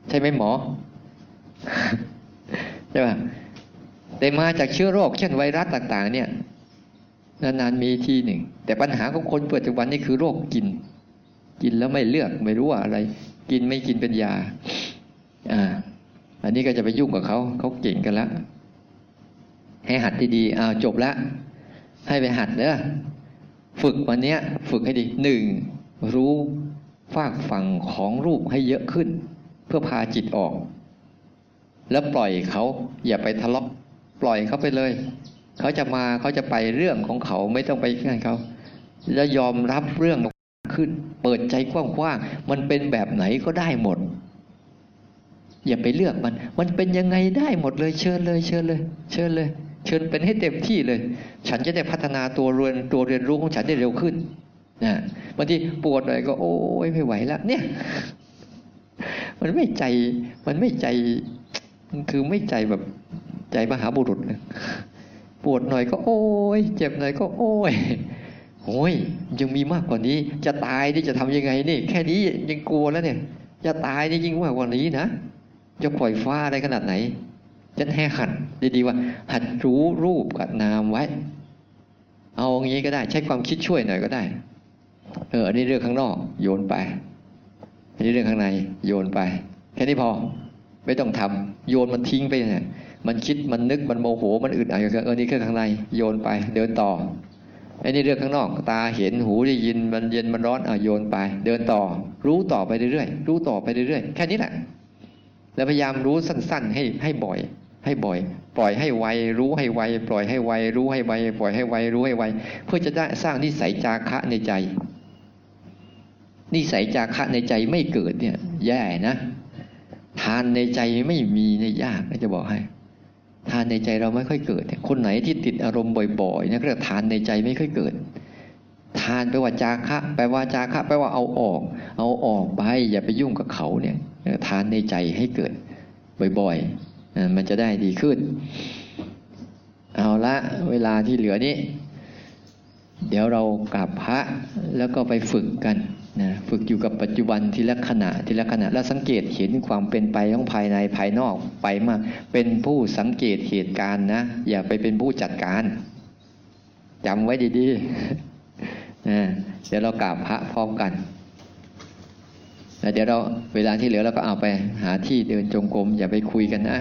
ใช่ไหมหมอ ใช่ป่ะแต่มาจากเชื้อโรค เช่นไวรัสต่าง ๆ เนี่ย นานๆมีทีหนึ่ง แต่ปัญหาของคนปัจจุบันนี่คือโรคกิน กินแล้วไม่เลือกไม่รู้ว่าอะไร กินไม่กินเป็นยา อ่า อันนี้ก็จะไปยุ่งกับเขาเขาเก่งกันแล้วให้หัดดีๆอ้าวจบล้วให้ไปหัดเนอะฝึกวันเนี้ยฝึกให้ดีหนึ่งรู้ ฝากฝั่งของรูปให้เยอะขึ้น เพื่อพาจิตออก แล้วปล่อยเขาอย่าไปทะเลาะปล่อยเขาไปเลย เขาจะมาเขาจะไปเรื่องของเขาไม่ต้องไปงานเขาแล้วยอมรับเรื่องขึ้น เปิดใจกว้างๆมันเป็นแบบไหนก็ได้หมด อย่าไปเลือกมัน มันเป็นยังไงได้หมดเลยเชิญเลย เชิญเลย เชิญเลย เชิญเป็นให้เต็มที่เลย ฉันจะได้พัฒนาตัวเรียนตัวเรียนรู้ของฉันได้เร็วขึ้น นะบางทีปวดหน่อยก็โอ้ยไม่ไหวแล้วเนี่ย มันไม่ใจ มันไม่ใจ คือไม่ใจแบบใจมหาบุรุษนะปวดหน่อยก็โอ้ยเจ็บหน่อยก็โอ้ยโอ้ยยังมีมากกว่านี้ จะตายนี่จะทำยังไงนี่ แค่นี้ยังกลัวแล้วเนี่ย จะตายนี่ยิ่งมากกว่านี้นะจะปล่อยฟ้าได้ขนาดไหนฉันให้หัดดีๆว่า หัดรู้รูปกับนามไว้ เอาอย่างนี้ก็ได้ ใช้ความคิดช่วยหน่อยก็ได้ เอออันนี้เรื่องข้างนอก โยนไป อันนี้เรื่องข้างใน โยนไป แค่นี้พอ ไม่ต้องทำโยนมันทิ้งไปเนี่ยมันคิดมันนึกมันโมโหมันอึดอัดเออนี่แค่ข้างใน โยนไป เดินต่อไอ้นี่เรื่องข้างนอก ตาเห็นหูได้ยินมันเย็นมันร้อนอะโยนไป เดินต่อ รู้ต่อไปเรื่อยๆรู้ต่อไปเรื่อยๆแค่นี้แหละแล้วพยายามรู้สั้น ๆ ให้ให้บ่อย ให้บ่อย ปล่อยให้ไวรู้ให้ไวปล่อยให้ไวรู้ให้ไวปล่อยให้ไวรู้ให้ไวเพื่อจะได้สร้างนิสัยจาคะในใจ นิสัยจาคะในใจไม่เกิดเนี่ย แย่นะทานในใจไม่มีในยากนะจะบอกให้ ทานในใจเราไม่ค่อยเกิดคนไหนที่ติดอารมณ์บ่อยๆนะก็ทานในใจไม่ค่อยเกิด ทานแปลว่าจาคะแปลว่าจาคะแปลว่าเอาออก เอาออกไปอย่าไปยุ่งกับเขาเนี่ยทานในใจให้เกิดบ่อยๆมันจะได้ดีขึ้น เอาละเวลาที่เหลือนี้ เดี๋ยวเรากราบพระแล้วก็ไปฝึกกัน นะฝึกอยู่กับปัจจุบันทีละขณะทีละขณะแล้วสังเกตเห็นความเป็นไปของภายในภายนอกไปมาก เป็นผู้สังเกตเหตุการณ์นะ อย่าไปเป็นผู้จัดการจำไว้ดีๆนะเดี๋ยวเรากราบพระพร้อมกันแล้วเดี๋ยวเราเวลาที่เหลือเราก็เอาไปหาที่เดินจงกรมอย่าไปคุยกันนะ